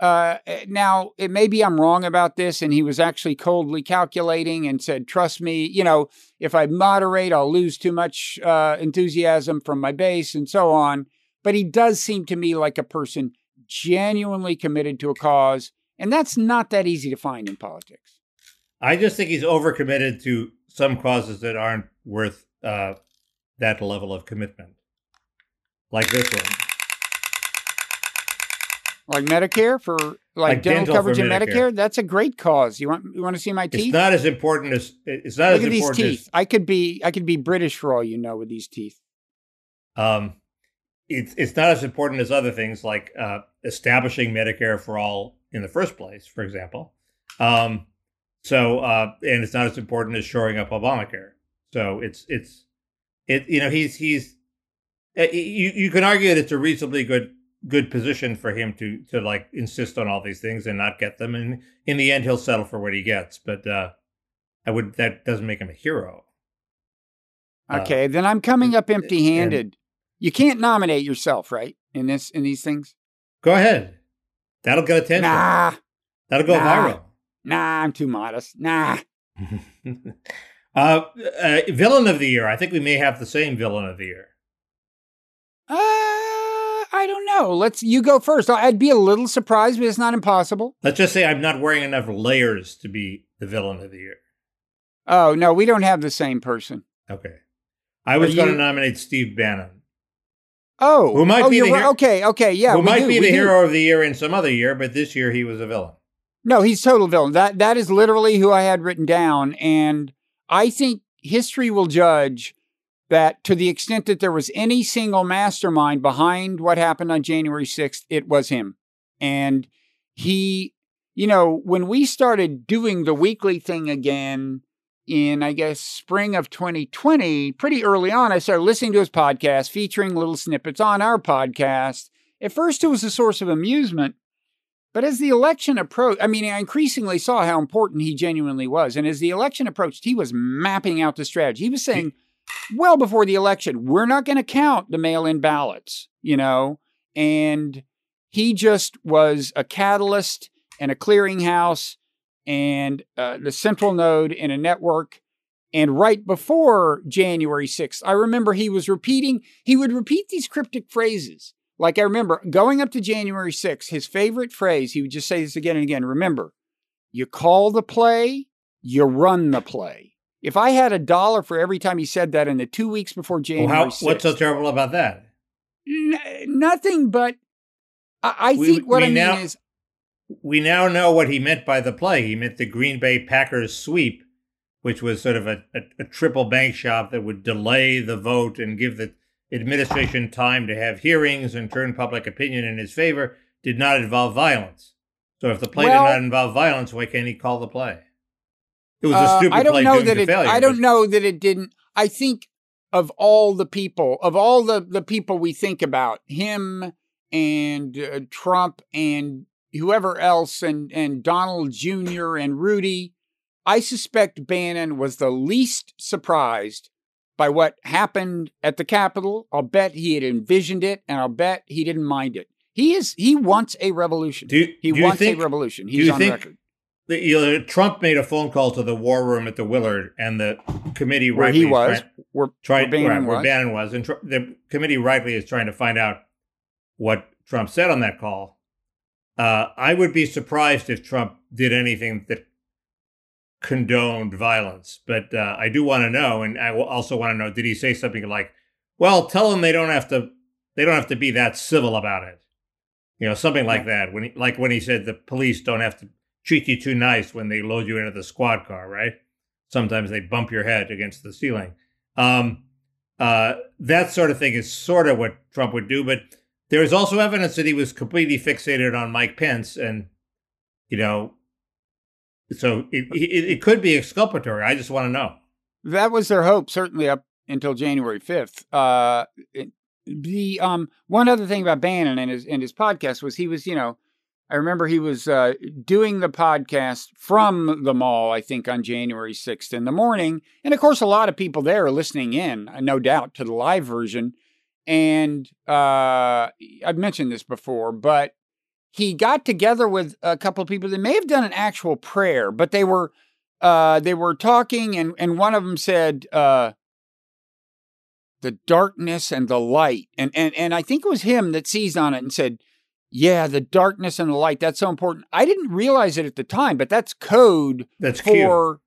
Uh, now, it may be I'm wrong about this, and he was actually coldly calculating and said, "Trust me, you know, if I moderate, I'll lose too much uh, enthusiasm from my base, and so on." But he does seem to me like a person genuinely committed to a cause, and that's not that easy to find in politics. I just think he's overcommitted to some causes that aren't worth uh, that level of commitment, like this one. Like Medicare for like, Like dental, dental coverage in Medicare. Medicare. That's a great cause. You want you want to see my teeth? It's not as important as it's not Look as at these important teeth. I could be I could be British for all you know with these teeth. um, it's it's not as important as other things like uh, establishing Medicare for all in the first place, for example. Um, so uh, and it's not as important as shoring up Obamacare. So it's it's it you know he's he's uh, you you can argue that it's a reasonably good good position for him to to like insist on all these things and not get them and in the end he'll settle for what he gets but uh i would that doesn't make him a hero Uh, Okay, then I'm coming up empty-handed. You can't nominate yourself, right? In this in these things? go ahead that'll get attention Nah, that'll go Nah. nah, I'm too modest. Nah. <laughs> <laughs> uh, uh villain of the year i think we may have the same villain of the year Uh, I don't know. Let's you go first. I'd be a little surprised, but it's not impossible. let's just say i'm not wearing enough layers to be the villain of the year Oh no, we don't have the same person. okay i was Are going to nominate steve bannon Oh, Who might oh, be the hero- Okay, okay, yeah. who might do, be the do. hero of the year in some other year but this year he was a villain No, he's total villain. That that is literally who I had written down, and I think history will judge that to the extent that there was any single mastermind behind what happened on January sixth, it was him, and he, you know, when we started doing the weekly thing again in I guess spring of 2020, pretty early on, I started listening to his podcast featuring little snippets on our podcast. At first, it was a source of amusement. But as the election approached, I mean, I increasingly saw how important he genuinely was. And as the election approached, he was mapping out the strategy. He was saying, well before the election, we're not going to count the mail in ballots, you know? And he just was a catalyst and a clearinghouse and uh, the central node in a network. And right before January 6th, I remember he was repeating, he would repeat these cryptic phrases. Like I remember going up to January 6th, his favorite phrase, he would just say this again and again. Remember, you call the play, you run the play. If I had a dollar for every time he said that in the two weeks before well, January how, 6th, what's so terrible about that N- nothing but I, I We- think what I mean now- is we now know what he meant by the play. He meant the Green Bay Packers sweep, which was sort of a, a, a triple bank shot that would delay the vote and give the administration time to have hearings and turn public opinion in his favor, did not involve violence. So if the play Well- did not involve violence, why can't he call the play? It was a Uh, stupid I don't play know that it. failure. I don't but- know that it didn't. I think of all the people, of all the the people we think about, him and uh, Trump and whoever else, and and Donald Jr. and Rudy. I suspect Bannon was the least surprised by what happened at the Capitol. I'll bet he had envisioned it, and I'll bet he didn't mind it. He is. He wants a revolution. Do you- he do wants think- a revolution. He's on record. The- you know, Trump made a phone call to the war room at the Willard, and the committee Where rightly he was, trying- where, trying where Bannon where was. Bannon was, and tr- the committee rightly is trying to find out what Trump said on that call. Uh, I would be surprised if Trump did anything that condoned violence, but uh, I do want to know, and I also want to know: Did he say something like, "Well, tell them they don't have to, they don't have to be that civil about it," you know, something like that? When he, like when he said the police don't have to treat you too nice when they load you into the squad car, right? Sometimes they bump your head against the ceiling. Um, uh, that sort of thing is sort of what Trump would do, but there is also evidence that he was completely fixated on Mike Pence, and you know, so it it, it could be exculpatory. I just want to know. that was their hope certainly up until January 5th. Uh, the um one other thing about Bannon and his and his podcast was he was you know I remember he was uh, doing the podcast from the mall I think on January 6th in the morning and of course a lot of people there are listening in uh, no doubt to the live version and uh, I've mentioned this before but he got together with a couple of people that may have done an actual prayer but they were uh, they were talking, and, and one of them said, uh, "The darkness and the light," and and and I think it was him that seized on it and said, "Yeah, the darkness and the light. That's so important." I didn't realize it at the time, but that's code That's for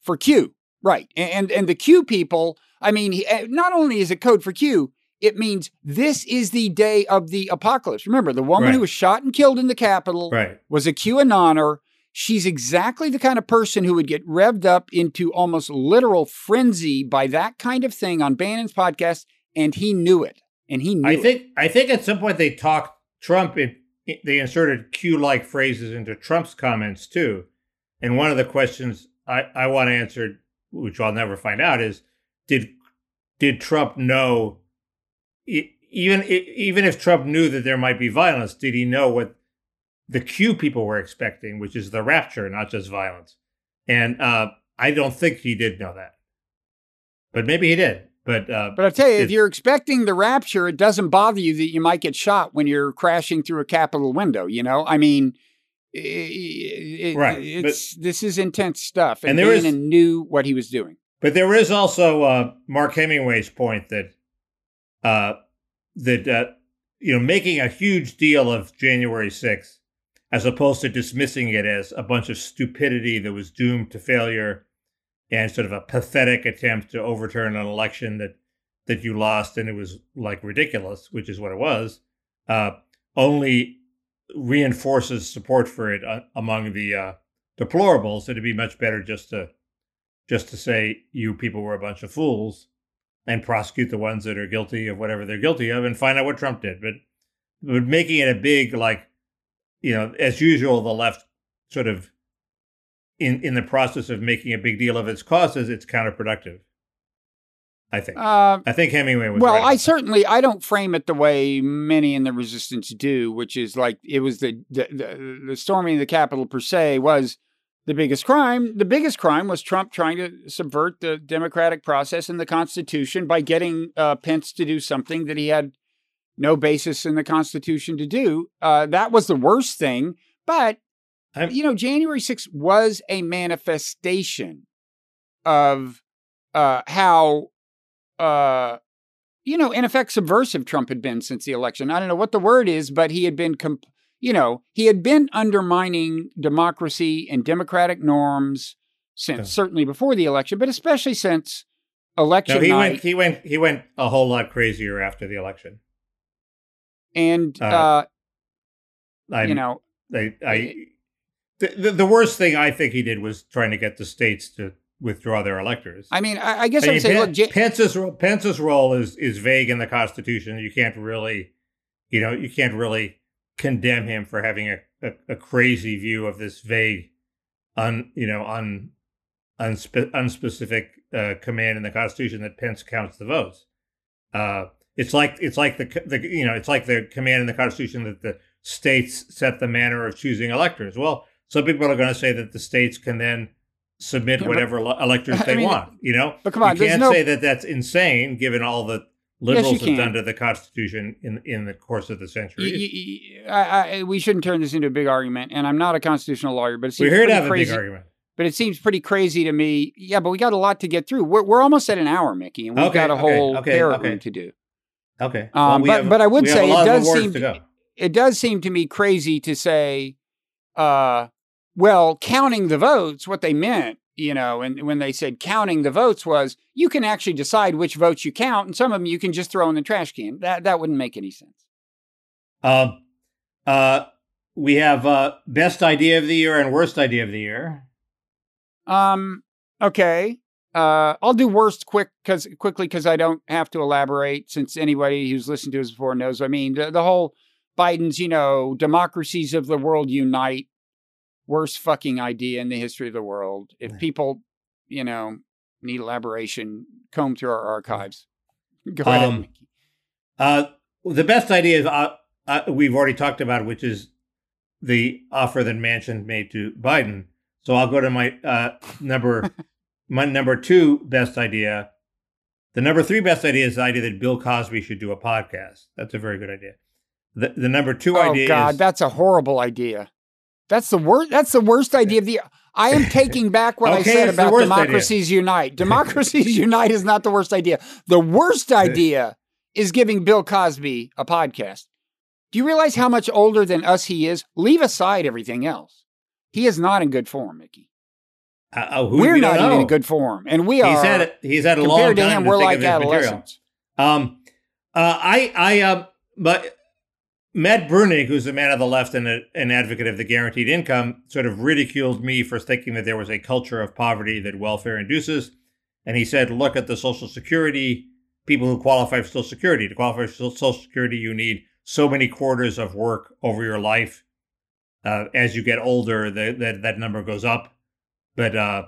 for Q, right? And and the Q people. I mean, eh, not only is it code for Q, it means this is the day of the apocalypse. Remember, the woman Right. who was shot and killed in the Capitol Right. was a QAnoner. She's exactly the kind of person who would get revved up into almost literal frenzy by that kind of thing on Bannon's podcast, and he knew it. And he knew I it. think I think at some point they talked Trump. It, it- they inserted Q-like phrases into Trump's comments too. And one of the questions I, I want to answer, which I'll never find out, is did did Trump know? Even even if Trump knew that there might be violence, did he know what the Q people were expecting, which is the rapture, not just violence? And uh, I don't think he did know that, but maybe he did. But uh, But I tell you, if you're expecting the rapture, it doesn't bother you that you might get shot when you're crashing through a Capitol window. You know, I mean, i- i- i- Right, It's this is intense stuff, and, And there is- Bannon knew what he was doing. But there is also uh, Mark Hemingway's point that uh, that uh, you know making a huge deal of January 6th as opposed to dismissing it as a bunch of stupidity that was doomed to failure and sort of a pathetic attempt to overturn an election that that you lost and it was like ridiculous, which is what it was. Uh, only reinforces support for it uh, among the uh, deplorables. It'd be much better just to just to say you people were a bunch of fools and prosecute the ones that are guilty of whatever they're guilty of and find out what Trump did. But but making it a big like you know as usual the left sort of in in the process of making a big deal of its causes it's counterproductive. I think. Uh, I think Hemingway was well, right I certainly I don't frame it the way many in the resistance do, which is like it was the the, the, the storming of the Capitol per se was the biggest crime. The biggest crime was Trump trying to subvert the democratic process and the Constitution by getting uh, Pence to do something that he had no basis in the Constitution to do. Uh, that was the worst thing. But I'm- you know, January 6th was a manifestation of uh, how uh, you know, in effect, subversive Trump had been since the election. I don't know what the word is, but he had been, comp- you know, he had been undermining democracy and democratic norms since Yeah. certainly before the election, but especially since election No, he night. went he went he went a whole lot crazier after the election. and uh, uh, you know, I, I the, the the worst thing I think he did was trying to get the states to withdraw their electors. I mean, I, I guess I I mean, would say, look, Ja- Pence's Pence's role is is vague in the Constitution. You can't really, you know, you can't really condemn him for having a, a, a crazy view of this vague, un you know un unspe- unspecific uh, command in the Constitution that Pence counts the votes. Uh, it's like it's like the the you know it's like the command in the Constitution that the states set the manner of choosing electors. Well, some people are going to say that the states can then submit Yeah, whatever ele- electors I they mean, want. You know, but come on, you can't no- say that that's insane given all the liberals you have done to the Constitution in in the course of the century. I- I- we shouldn't turn this into a big argument. And I'm not a constitutional lawyer, but it We're seems here to pretty have a crazy. big argument. But it seems pretty crazy to me. Yeah, but we got a lot to get through. We're, we're almost at an hour, Mickey, and we've Okay, got a okay, whole okay, okay. to do. Okay, Um, but- have- but I would say it does seem to to- It does seem to me crazy to say, uh, well, counting the votes, what they meant, you know, and when they said counting the votes was you can actually decide which votes you count, and some of them you can just throw in the trash can. That that wouldn't make any sense. Um, uh, we have uh, best idea of the year and worst idea of the year. Um. Okay. Uh, I'll do worst quick because quickly because I don't have to elaborate since anybody who's listened to us before knows. I mean, the, the whole Biden's, you know, democracies of the world unite. Worst fucking idea in the history of the world. If people, you know, need elaboration, comb through our archives. <laughs> Go ahead. Um, Uh, the best idea is uh, uh, we've already talked about, which is the offer that Manchin made to Biden. So I'll go to my uh, number <laughs> my number two best idea. The number three best idea is the idea that Bill Cosby should do a podcast. That's a very good idea. The the number two Oh idea Oh God, is that's a horrible idea. That's the worst. That's the worst idea of the. I am <laughs> taking back what I said about worst idea. democracies unite. <laughs> Democracies unite is not the worst idea. The worst idea is giving Bill Cosby a podcast. Do you realize how much older than us he is? Leave aside everything else. He is not in good form, Mickey. uh, oh, who We're we not even in good form, and we He's are. had it. He's had a long compared to him, to we're like of this material. adolescents. Um, Uh, I, I, um, but Matt Bruenig, who's a man of the left and a, an advocate of the guaranteed income, sort of ridiculed me for thinking that there was a culture of poverty that welfare induces. And he said, look at the Social Security people who qualify for Social Security. To qualify for Social Security, you need so many quarters of work over your life. Uh, as you get older, the, that that number goes up. But uh,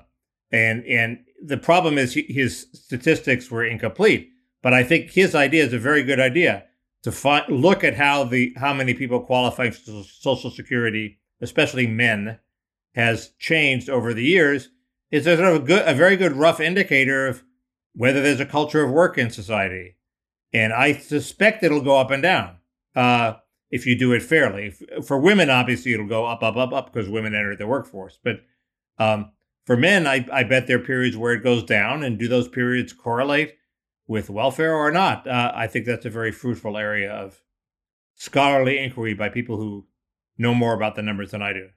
and and the problem is his statistics were incomplete. But I think his idea is a very good idea to find, look at how the how many people qualify for Social Security, especially men, has changed over the years. Is a sort of a good, a very good rough indicator of whether there's a culture of work in society. And I suspect it'll go up and down uh, if you do it fairly. For women, obviously, it'll go up, up, up, up because women enter the workforce. But um, for men, I, I bet there are periods where it goes down. And do those periods correlate with welfare or not? Uh, I think that's a very fruitful area of scholarly inquiry by people who know more about the numbers than I do.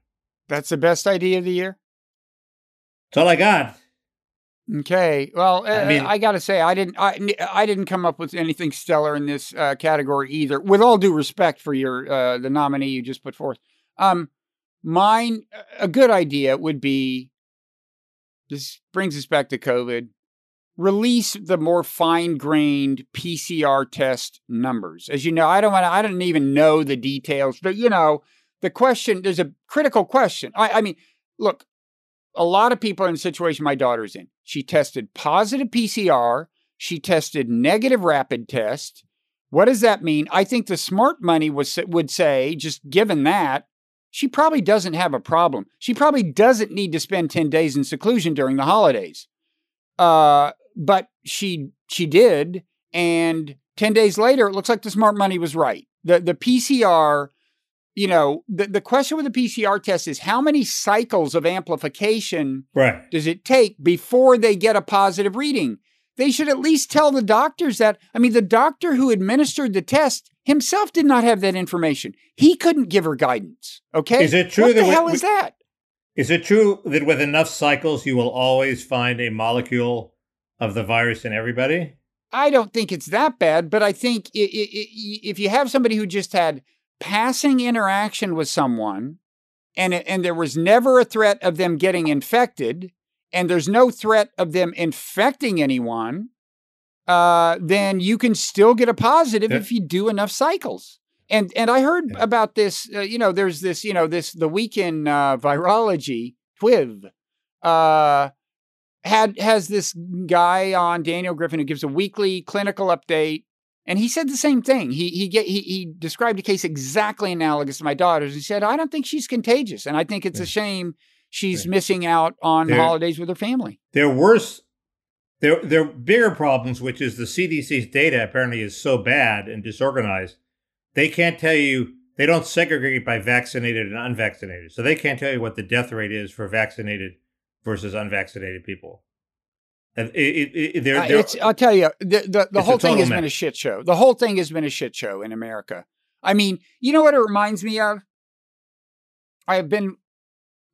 That's the best idea of the year. That's all I got. Okay. Well, I, uh, mean, I got to say, I didn't, I, I didn't come up with anything stellar in this uh, category either. With all due respect for your uh, the nominee you just put forth, um, mine a good idea would be. This brings us back to COVID. Release the more fine-grained PCR test numbers. As you know, I don't want. I don't even know the details, but you know, the question. There's a critical question. I, I mean, look, a lot of people are in the situation my daughter's in. She tested positive PCR. She tested negative rapid test. What does that mean? I think the smart money was, would say, just given that, she probably doesn't have a problem. She probably doesn't need to spend 10 days in seclusion during the holidays. Uh, but she she did, and 10 days later, it looks like the smart money was right. The the PCR you know, the, the question with the PCR test is how many cycles of amplification right. does it take before they get a positive reading? They should at least tell the doctors that. I mean, the doctor who administered the test himself did not have that information. He couldn't give her guidance. Okay. Is it true what that the hell we, is that? Is it true that with enough cycles you will always find a molecule of the virus in everybody? I don't think it's that bad, but I think if you have somebody who just had passing interaction with someone and and there was never a threat of them getting infected and there's no threat of them infecting anyone uh, then you can still get a positive yeah. if you do enough cycles and and i heard yeah. about this uh, you know there's this you know this the weekend uh, virology twiv uh had has this guy on daniel griffin who gives a weekly clinical update and he said the same thing. He he get he, he described a case exactly analogous to my daughter's. He said, "I don't think she's contagious, and I think it's a shame she's missing out on there, holidays with her family." There worse, there there are bigger problems, which is the CDC's data apparently is so bad and disorganized. They can't tell you. They don't segregate by vaccinated and unvaccinated, so they can't tell you what the death rate is for vaccinated versus unvaccinated people. It, it, it, they're, they're, I'll tell you, the, the, the whole thing has mess. been a shit show. The whole thing has been a shit show in America. I mean, you know what it reminds me of? I have been,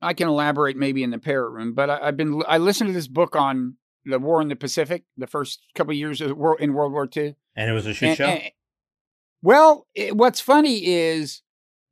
I can elaborate maybe in the parrot room, but I, have been, I listened to this book on the war in the Pacific, the first couple of years of the war in World War II. And it was a shit and, show? And, well, what's funny is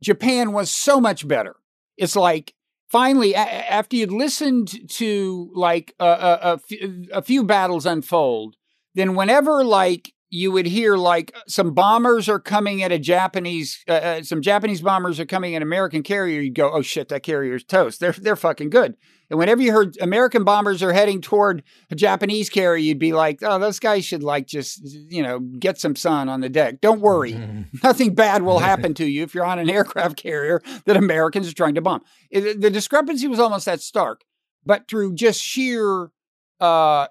Japan was so much better. It's like finally, a- after you'd listened to like a, a, a, f- a few battles unfold, then whenever like you would hear like some bombers are coming at a Japanese, uh, uh, some Japanese bombers are coming at an American carrier, you'd go, oh shit, that carrier's toast. They're they're fucking good. And whenever you heard American bombers are heading toward a Japanese carrier, you'd be like, oh, those guys should like just, you know, get some sun on the deck. Don't worry. <laughs> Nothing bad will <laughs> happen to you if you're on an aircraft carrier that Americans are trying to bomb. It, the discrepancy was almost that stark. But through just sheer uh,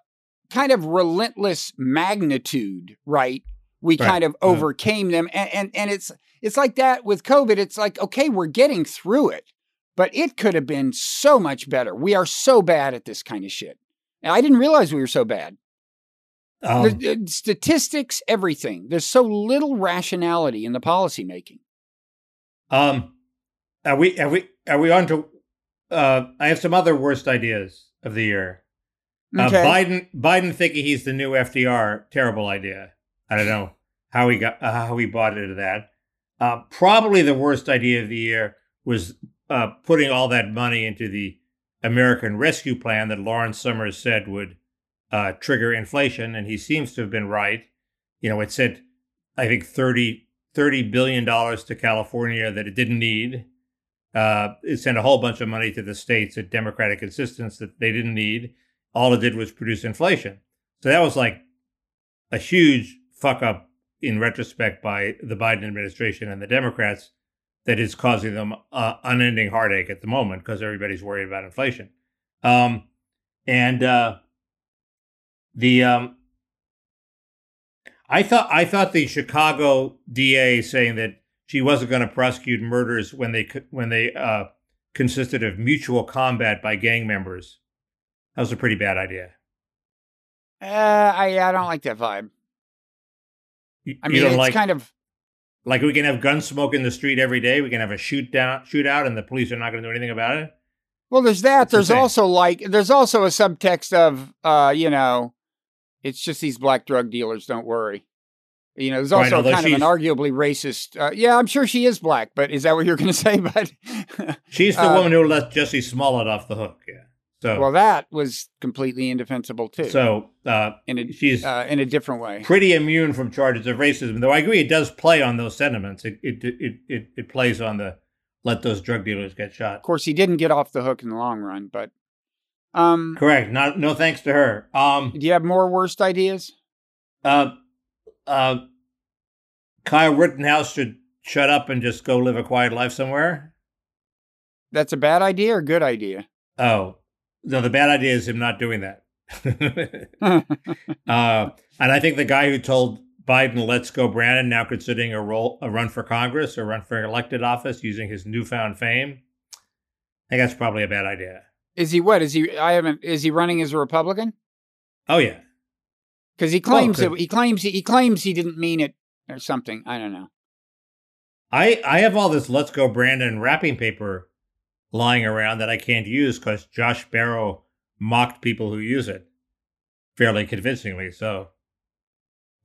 kind of relentless magnitude, right? We right. kind of overcame them. And, and and it's it's like that with COVID. It's like, okay, we're getting through it but it could have been so much better. We are so bad at this kind of shit. And I didn't realize we were so bad. Um, the, the statistics, everything. There's so little rationality in the policy making. Um, are we are we are we on to? Uh, I have some other worst ideas of the year. Uh. Biden Biden thinking he's the new FDR, terrible idea. I don't know. how he got uh, how he bought into that. Uh, probably the worst idea of the year was uh, putting all that money into the American Rescue Plan that Lawrence Summers said would uh, trigger inflation, and he seems to have been right. You know, it said I think 30, $30 billion to California that it didn't need. Uh, it sent a whole bunch of money to the states at Democratic insistence that they didn't need. All it did was produce inflation. So that was like a huge fuck up in retrospect by the Biden administration and the Democrats that is causing them uh, unending heartache at the moment because everybody's worried about inflation. Um, and uh, the um, I thought I thought the Chicago DA saying that she wasn't going to prosecute murders when they when they uh, consisted of mutual combat by gang members. That was a pretty bad idea. Uh, I I don't like that vibe. You, I mean, it's like kind of like we can have gun smoke in the street every day. We can have a shoot down shootout, and the police are not going to do anything about it. well. There's that. That's There's also like there's also a subtext of uh, you know, it's just these black drug dealers. Don't worry. You know, there's also although kind of an arguably racist. Uh, yeah, I'm sure she is black, but is that what you're going <laughs> to say? But She's the Uh, woman who let Jussie Smollett off the hook. Yeah. So well, that was completely indefensible too. so uh, in a she's uh, in a different way. pretty immune from charges of racism. Though I agree, it does play on those sentiments. It it it it, it plays on the let those drug dealers get shot. Of course, he didn't get off the hook in the long run, but um, Correct. Not no thanks to her. Um. do you have more worst ideas? Uh. Uh. Kyle Rittenhouse should shut up and just go live a quiet life somewhere. That's a bad idea or good idea? Oh, no. The bad idea is him not doing that. <laughs> uh, and I think the guy who told Biden, "Let's go, Brandon," now considering a role, a run for Congress or run for elected office using his newfound fame. I think that's probably a bad idea. is he what? Is he? I haven't. Is he running as a Republican? Oh yeah, Because he claims could- it. He claims he, he claims he didn't mean it or something. I don't know. I I have all this "Let's go, Brandon" wrapping paper lying around that I can't use because Josh Barro mocked people who use it fairly convincingly. So,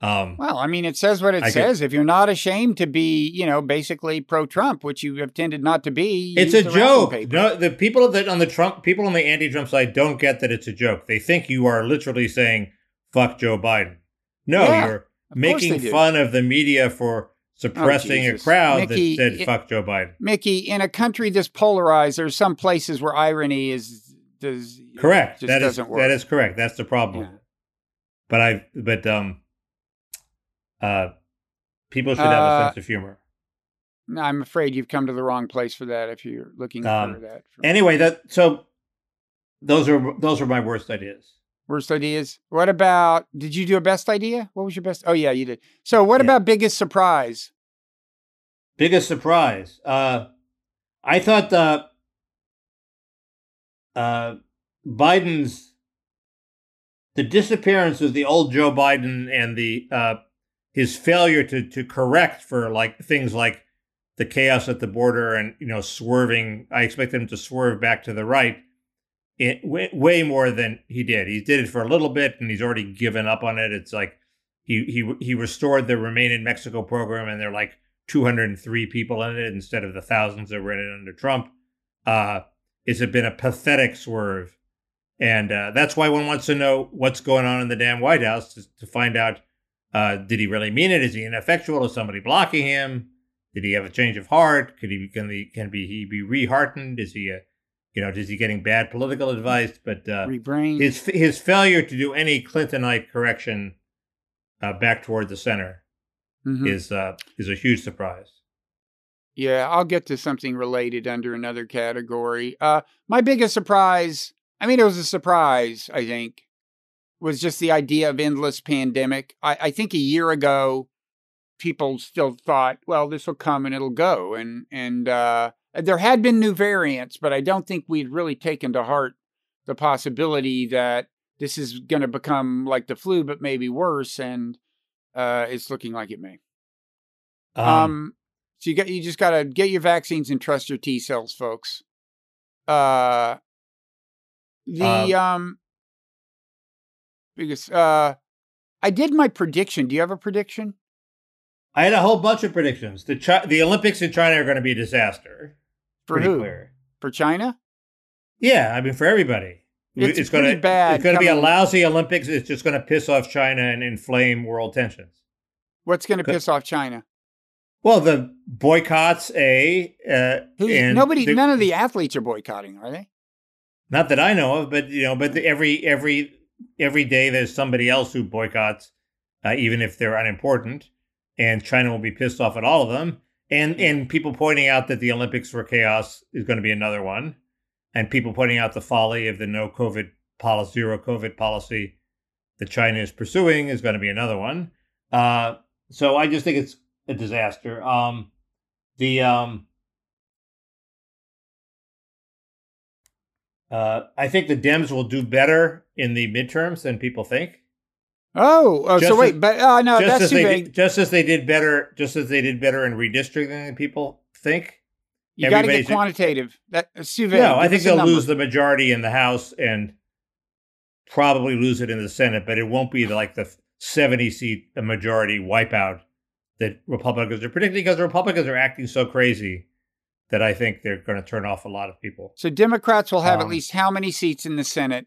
um, Well, I mean, it says what it I could- says. If you're not ashamed to be, you know, basically pro-Trump, which you have tended not to be, It's a joke. No, the people that on the Trump people on the anti-Trump side don't get that it's a joke. They think you are literally saying "fuck Joe Biden." No, Yeah, you're making fun of the media for suppressing a crowd Mickey, that said it- "fuck Joe Biden." Mickey, in a country this polarized, there's some places where irony is does Correct. just That is that is correct. That's the problem. Yeah. But I but um uh people should have a Uh, sense of humor. No, I'm afraid you've come to the wrong place for that. If you're looking Um, for that, Anyway, that so those are those are my worst ideas. Worst ideas. What about? Did you do a best idea? What was your best? Oh yeah, you did. So what Yeah. about biggest surprise? Biggest surprise. Uh, I thought the uh, Biden's the disappearance of the old Joe Biden and the uh, his failure to to correct for like things like the chaos at the border and you know swerving. I expect him to swerve back to the right. It, way, way more than he did. He did it for a little bit, and he's already given up on it. It's like he he he restored the Remain in Mexico program, and they're like 203 people in it instead of the thousands that were in it under Trump. Uh, it's been a pathetic swerve. And uh, that's why one wants to know what's going on in the damn White House to, to find out uh, did he really mean it? Is he ineffectual? Is somebody blocking him? Did he have a change of heart? Could he can he can be he be reheartened? Is he a you know is he getting bad political advice? But uh, Rebrain. his his failure to do any Clintonite correction uh, back toward the center Mhm. is uh, is a huge surprise. Yeah, I'll get to something related under another category. Uh, my biggest surprise, I mean, it was a surprise, I think, was just the idea of endless pandemic. I, I think a year ago, people still thought, well, this will come and it'll go. And, and, uh, there had been new variants, but I don't think we'd really taken to heart the possibility that this is going to become like the flu, but maybe worse. And, uh, it's looking like it may. Um, Um, so you got you just got to get your vaccines and trust your T cells, folks. Uh, the um, because uh, I did my prediction. Do you have a prediction? I had a whole bunch of predictions. The Chi- the Olympics in China are going to be a disaster. For who? clear. For China? Yeah, I mean for everybody. It's going pretty to bad It's going to be a lousy Olympics. It's just going to piss off China and inflame world tensions. What's going to piss off China? Well, the boycotts, a uh, nobody, the- none of the athletes are boycotting, are they? not that I know of, but you know, but the, every every every day there's somebody else who boycotts, uh, even if they're unimportant, and China will be pissed off at all of them. And and people pointing out that the Olympics were chaos is going to be another one, and people pointing out the folly of the no COVID policy, zero COVID policy that China is pursuing is going to be another one. Uh, so I just think it's a disaster. Um, the um, uh, I think the Dems will do better in the midterms than people think. Oh, oh so as- wait, but uh, no, just that's too vague. did, just as they did better, just as they did better in redistricting than people think. You got to get quantitative. That, that's too vague. No, I think they'll lose the majority in the House and probably lose it in the Senate, but it won't be like the 70 seat majority wipeout that Republicans are predicting because Republicans are acting so crazy that I think they're going to turn off a lot of people. So Democrats will have at Um, least how many seats in the Senate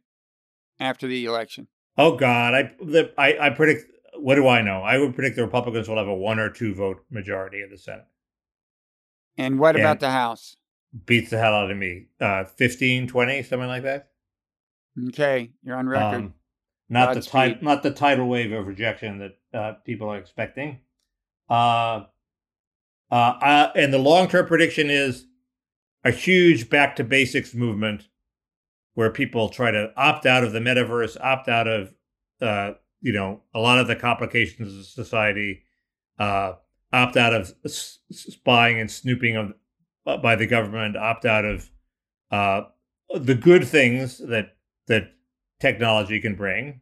after the election? Oh God, I the, I, I predict. What do I know? I would predict the Republicans will have a one or two vote majority in the Senate. And what Yeah. about the House? Beats the hell out of me. Uh, 15, 20, something like that. Okay, you're on record. Um, not the ti- not the tidal wave of rejection that uh, people are expecting. Uh, uh, uh, and the long term prediction is a huge back to basics movement where people try to opt out of the metaverse, opt out of uh, you know a lot of the complications of society, uh, opt out of s- spying and snooping of, uh, by the government, opt out of uh, the good things that that technology can bring.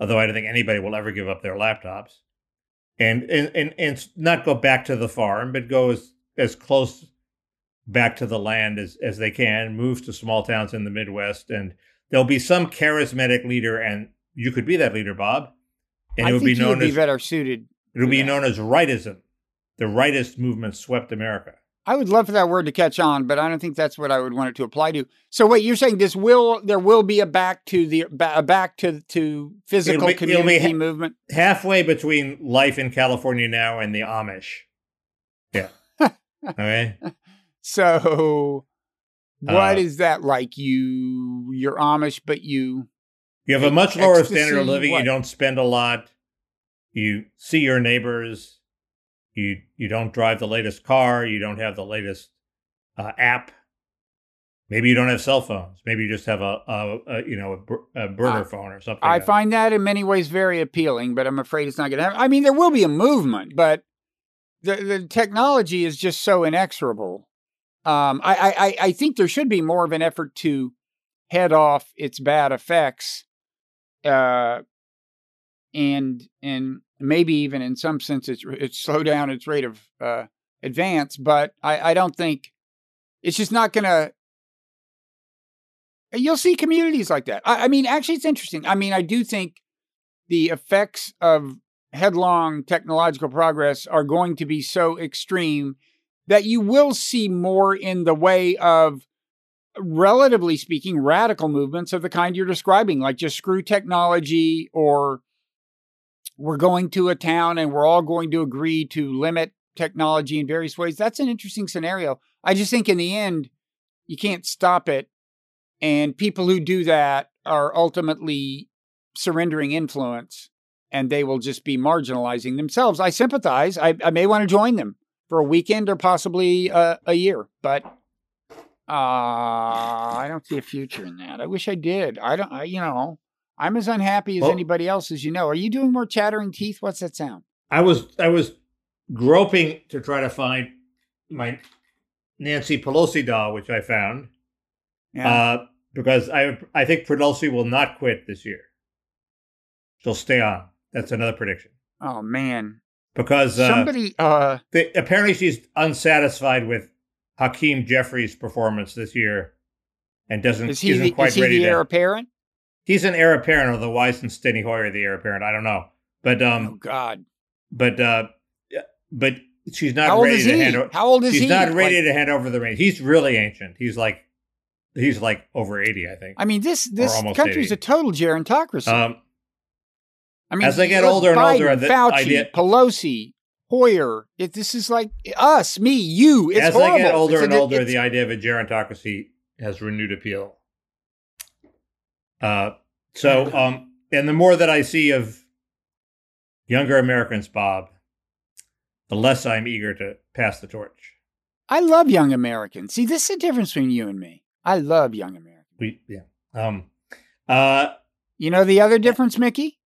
Although I don't think anybody will ever give up their laptops, and and and, and not go back to the farm, but go as as close back to the land as as they can. Move to small towns in the Midwest, and there'll be some charismatic leader, and you could be that leader, Bob. And I it would be known would be as better suited. it'll be that. known as rightism. The rightist movement swept America. I would love for that word to catch on, but I don't think that's what I would want it to apply to. So what you're saying this will there will be a back to the a back to to physical be- community movement? halfway between life in California now and the Amish. Yeah. <laughs> okay. So what is Uh, that like? You you're Amish, but you You have a much lower Ecstasy, standard of living. what? You don't spend a lot. You see your neighbors. You you don't drive the latest car. You don't have the latest uh, app. Maybe you don't have cell phones. Maybe you just have a, a, a you know a, a burner phone or something. I like find that in many ways very appealing, but I'm afraid it's not going to happen. I mean, there will be a movement, but the the technology is just so inexorable. Um, I, I I- think there should be more of an effort to head off its bad effects, uh, and and maybe even in some sense it's it's slow down its rate of uh, advance. But I I don't think it's just not going to you'll see communities like that. I, I mean, actually, it's interesting. I mean, I do think the effects of headlong technological progress are going to be so extreme that you will see more in the way of, relatively speaking, radical movements of the kind you're describing, like just screw technology or we're going to a town and we're all going to agree to limit technology in various ways. That's an interesting scenario. I just think in the end, you can't stop it and people who do that are ultimately surrendering influence and they will just be marginalizing themselves. I sympathize. I, I may want to join them for a weekend or possibly uh, a year, but uh, I don't see a future in that. I wish I did. I don't, I, you know, I'm as unhappy as Well- anybody else, as you know. Are you doing more chattering teeth? What's that sound? I was I was groping to try to find my Nancy Pelosi doll, which I found. Yeah. Uh, because I I think Pelosi will not quit this year. She'll stay on. That's another prediction. oh man. Because uh, Somebody, uh, the, apparently she's unsatisfied with Hakeem Jeffries' performance this year, and doesn't is he isn't the, quite is he ready the to. heir apparent? He's an heir apparent, although the isn't Steny Hoyer the heir apparent? I don't know. But Oh um, God. but uh, but she's not How ready to he? hand over. How old is she's he? not ready Like, to hand over the reins. He's really ancient. He's like, he's like over eighty, I think. I mean, this this country's 80. a total gerontocracy. Um, I mean, as they get older and older, the Fauci, idea- Pelosi, Hoyer. It, this is like us, me, you. It's as horrible. they get older It's a- and older, the idea of a gerontocracy has renewed appeal. Uh, so, <laughs> um, and the more that I see of younger Americans, Bob, the less I'm eager to pass the torch. I love young Americans. See, this is the difference between you and me. I love young Americans. We, yeah. Um, uh, You know the other difference, Mickey,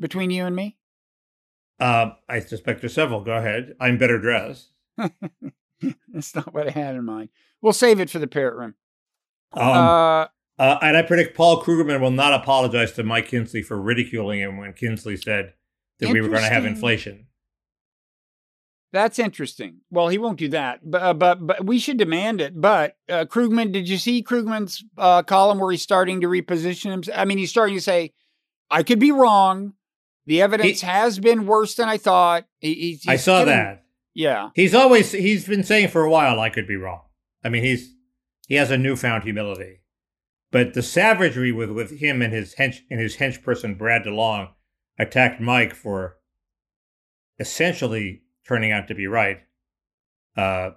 between you and me. uh, I suspect there's several. Go ahead. I'm better dressed. <laughs> That's not what I had in mind. We'll save it for the parrot room. Um, uh, Uh, and I predict Paul Krugman will not apologize to Mike Kinsley for ridiculing him when Kinsley said that we were going to have inflation. That's interesting. Well, he won't do that, but uh, but but we should demand it. But uh, Krugman, did you see Krugman's uh, column where he's starting to reposition himself? I mean, he's starting to say, "I could be wrong. The evidence He- has been worse than I thought." He, he's, I saw getting- that. Yeah, He's always he's been saying for a while I could be wrong. I mean he's he has a newfound humility, but the savagery with with him and his hench and his hench person Brad DeLong attacked Mike for essentially turning out to be right. Uh,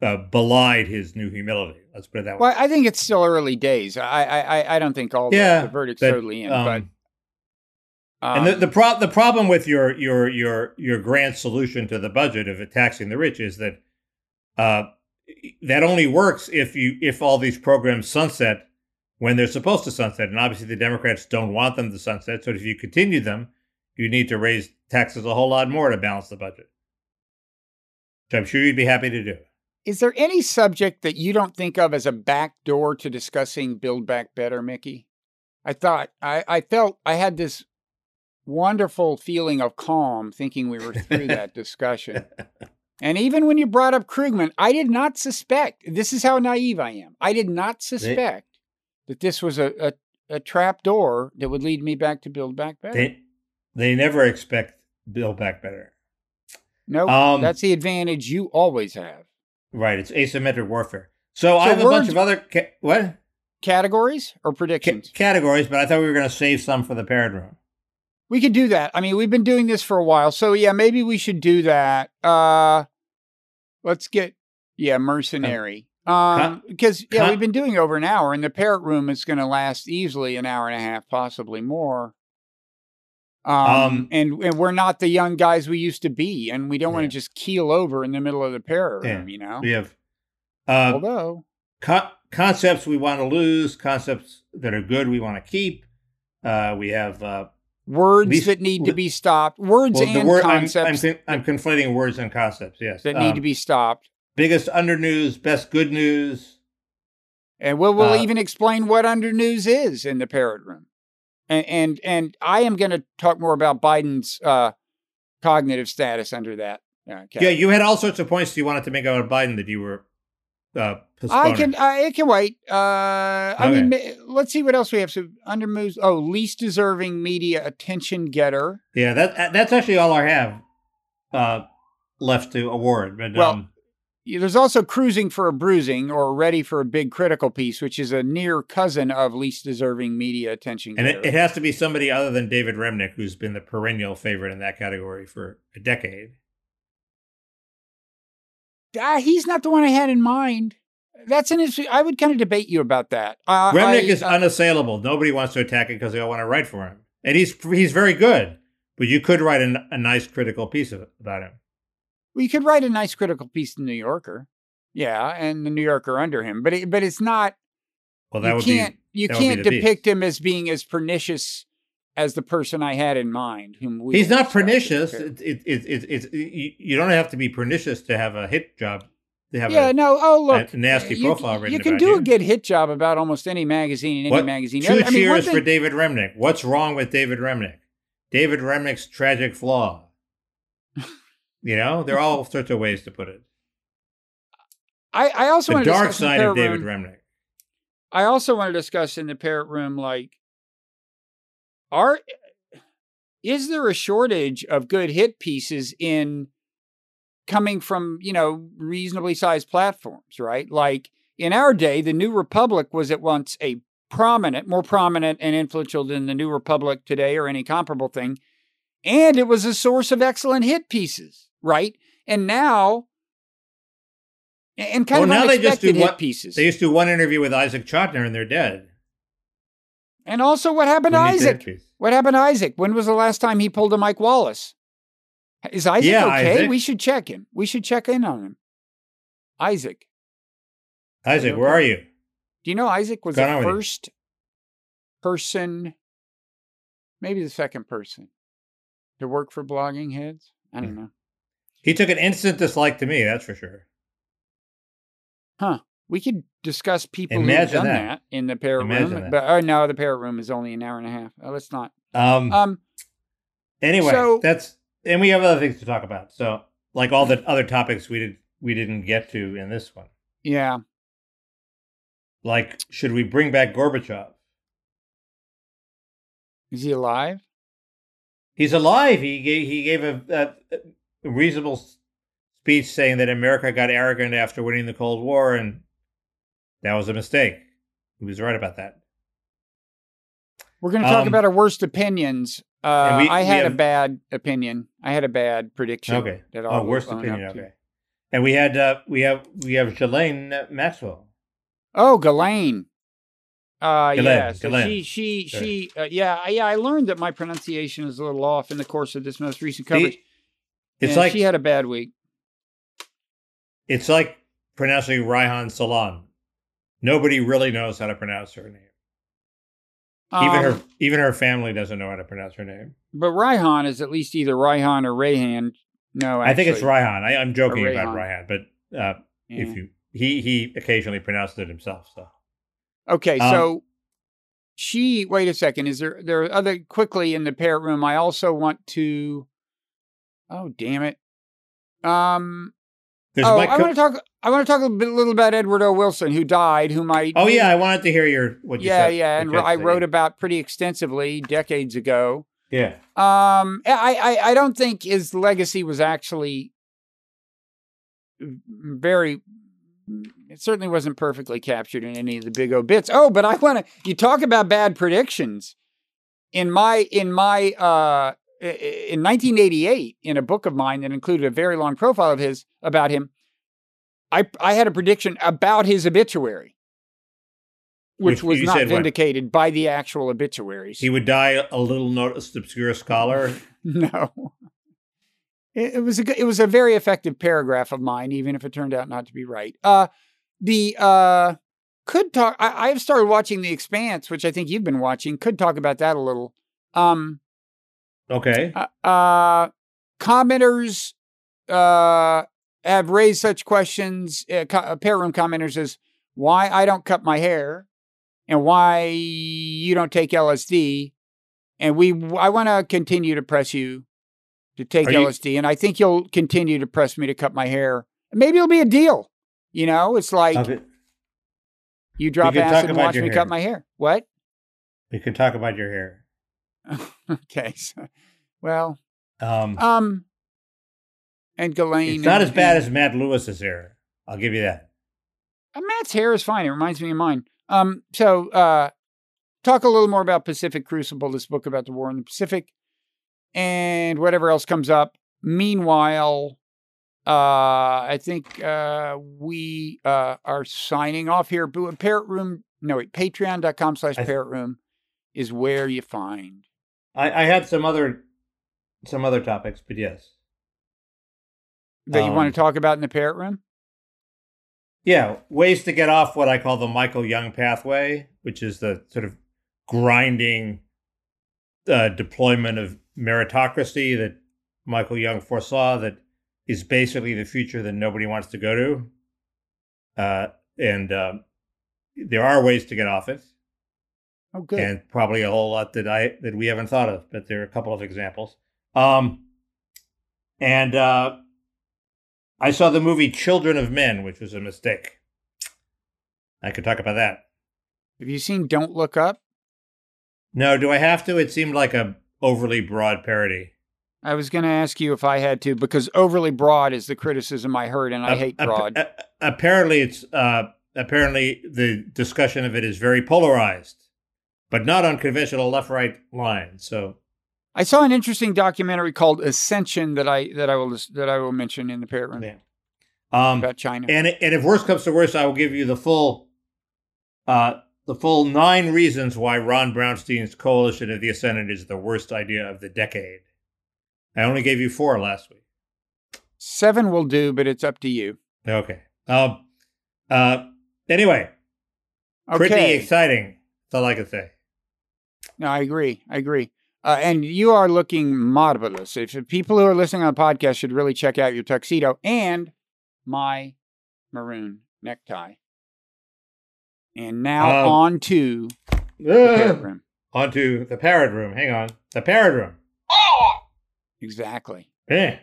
uh, belied his new humility. Let's put it that way. well, I think it's still early days. I I I- I don't think all Yeah, the, the verdict's but, totally in. um, but um, and the the, pro- the problem with your your your your grand solution to the budget of taxing the rich is that uh, that only works if you if all these programs sunset when they're supposed to sunset, and obviously the Democrats don't want them to sunset. So if you continue them, you need to raise taxes a whole lot more to balance the budget. Which I'm sure you'd be happy to do. is there any subject that you don't think of as a back door to discussing Build Back Better, Mickey? I thought I, I felt I had this wonderful feeling of calm thinking we were through that <laughs> discussion. And even when you brought up Krugman, I did not suspect this is how naive I am. I did not suspect that this was a, a, a trap door that would lead me back to Build Back Better. They they never expect Build Back Better. no, Um, that's the advantage you always have. Right, it's asymmetric warfare. So, I So have a bunch of other ca- what Categories or predictions? categories, but I thought we were going to save some for the parrot room. We could do that. I mean, we've been doing this for a while. So yeah, maybe we should do that. Uh let's get yeah, mercenary. Um because yeah, we've been doing over an hour and the parrot room is going to last easily an hour and a half, possibly more. Um, Um, and and we're not the young guys we used to be and we don't want to just keel over in the middle of the parrot Yeah. room, you know. We have uh, Although co- concepts we want to lose, concepts that are good we want to keep. Uh, we have uh, words These- that need to be stopped, words well, and word. I'm, I'm, concepts I'm conflating words and concepts. Yes, that need Um, to be stopped. biggest undernews, best good news. And we'll, we'll Uh, even explain what undernews is in the parrot room. And and, and I am going to talk more about Biden's uh, cognitive status under that. Uh, Yeah, you had all sorts of points you wanted to make about Biden that you were uh. I can I it can wait. Uh, I mean, ma- let's see what else we have. So under moves. Oh, least deserving media attention getter. Yeah, that that's actually all I have uh, left to award. But Well, um, There's also cruising for a bruising or ready for a big critical piece, which is a near cousin of least deserving media attention and getter. it, it has to be somebody other than David Remnick, who's been the perennial favorite in that category for a decade. Ah, he's not the one I had in mind. That's an issue. I would kind of debate you about that. Uh, Remnick I- is unassailable. Nobody wants to attack it because they all want to write for him, and he's he's very good. But you could write a, a nice critical piece of, about him. Well, you could write a nice critical piece in the New Yorker. Yeah, and the New Yorker under him, but it, but it's not. Well, that you would can't be you that would be can't the piece. depict him as being as pernicious as the person I had in mind. Whom we he's not discuss in the pernicious. It, it, it, it, you don't have to be pernicious to have a hit job. To have Yeah, a, no. Oh, look, a nasty you, profile written You can do you. a good hit job about almost any magazine in any What- magazine. Two I mean, cheers for David Remnick. What's wrong with David Remnick? David Remnick's tragic flaw. <laughs> you know, there are all sorts of ways to put it. I, I also The want to dark discuss in the side of David room- Remnick. I also want to discuss in the parrot room, like, are is there a shortage of good hit pieces in coming from, you know, reasonably sized platforms, right? Like in our day, the New Republic was at once a prominent, more prominent and influential than the New Republic today or any comparable thing. And it was a source of excellent hit pieces, right? And now, and kind well, of now they just do hit one, pieces. They used to do one interview with Isaac Chotiner and they're dead. and also, what happened to Who needs a hit Isaac? What happened to Isaac? When was the last time he pulled a Mike Wallace? Is Isaac Yeah, okay? Isaac. We should check him. We should check in on him. Isaac. Isaac, where are you? Do you know Isaac was the going on with you? first person, maybe the second person, to work for Blogging Heads? I Hmm. don't know. He took an instant dislike to me, that's for sure. Huh. We could discuss people who've done that. that. in the parrot Imagine room. that. But oh no, the parrot room is only an hour and a half. Uh, let's not. Um, Um, anyway, so- that's and we have other things to talk about. So, like all the other topics we did we didn't get to in this one. yeah. Like, should we bring back Gorbachev? Is he alive? He's alive. He gave he gave a, a, reasonable speech saying that America got arrogant after winning the Cold War, and that was a mistake. He was right about that. We're going to talk Um, about our worst opinions. Uh, we- I had a bad opinion. I had a bad prediction. Okay. That Oh, worst own up opinion. to. Okay. And we had uh, we have we have Jelaine Maxwell. Oh, Ghislaine. Uh, Ghislaine, yeah. So Ghislaine. she, she, Sure. she. Uh, yeah, yeah. I learned that my pronunciation is a little off in the course of this most recent coverage. See, it's and like she had a bad week. it's like pronouncing Reihan Salam. Nobody really knows how to pronounce her name. Even her Um, even her family doesn't know how to pronounce her name. But Raihan is at least either Raihan or Rayhan. No, I think it's actually. Raihan. I, I'm joking about. Raihan, but uh, Yeah. if you he he occasionally pronounced it himself. So Okay, Um, so she. Wait a second. Is there there are other quickly in the parrot room? I also want to. Oh damn it! Um. There's oh, Mike. I Co- want to talk. I want to talk a bit, little about Edward O. Wilson, who died. Whom I. oh yeah, I wanted to hear your what you yeah, said. yeah, yeah, and I wrote about pretty extensively decades ago. Yeah, Um, I, I, I don't think his legacy was actually very. It certainly wasn't perfectly captured in any of the big O bits. Oh, but I want to. You talk about bad predictions. In my in my uh in 1988, in a book of mine that included a very long profile of his about him, I I had a prediction about his obituary, which was you not said what? vindicated by the actual obituaries. he would die a little noticed obscure scholar. <laughs> No. It, it was a it was a very effective paragraph of mine, even if it turned out not to be right. Uh, the uh, could talk. I, I've started watching The Expanse, which I think you've been watching. Could talk about that a little. Um, Okay, uh, uh, commenters uh, have raised such questions. Uh, co- uh, parrot room commenters as why I don't cut my hair and why you don't take LSD. And we, I want to continue to press you to take Are you- LSD, and I think you'll continue to press me to cut my hair. Maybe it'll be a deal. You know, it's like Okay. you drop acid and watch me hair. cut my hair. What? we can talk about your hair. <laughs> <laughs> okay. So, well, Um, um, and Ghislaine. it's not and- as bad and- as Matt Lewis's hair. I'll give you that. Uh, Matt's hair is fine. It reminds me of mine. Um, so uh, talk a little more about Pacific Crucible, this book about the war in the Pacific, and whatever else comes up. Meanwhile, uh, I think uh, we uh, are signing off here. Boo- Parrot Room, no, wait, patreon.com slash parrot room is where you find. I, I had some other some other topics, but yes, That you Um, want to talk about in the Parrot Room? yeah, ways to get off what I call the Michael Young pathway, which is the sort of grinding uh, deployment of meritocracy that Michael Young foresaw that is basically the future that nobody wants to go to. Uh, and um, there are ways to get off it, Oh, good. and probably a whole lot that I that we haven't thought of, but there are a couple of examples. Um, and uh, I saw the movie Children of Men, which was a mistake. I could talk about that. Have you seen Don't Look Up? No, do I have to? It seemed like a overly broad parody. I was going to ask you if I had to because overly broad is the criticism I heard, and I Ap- hate broad. a- apparently, it's uh, apparently the discussion of it is very polarized, but not on conventional left-right lines. So I saw an interesting documentary called Ascension that I that I will that I will mention in the parrot room yeah. Um, about China. and and if worst comes to worst, I will give you the full, uh, the full nine reasons why Ron Brownstein's coalition of the Ascendant is the worst idea of the decade. I only gave you four last week. Seven will do, but it's up to you. Okay. Um. Uh. Anyway, pretty exciting. That's all I can say. No, I agree. I agree. Uh, and you are looking marvelous. If if people who are listening on the podcast should really check out your tuxedo and my maroon necktie. And now Um, on to the parrot Uh, room. on to the parrot room. Hang on. The parrot room. Exactly. Eh.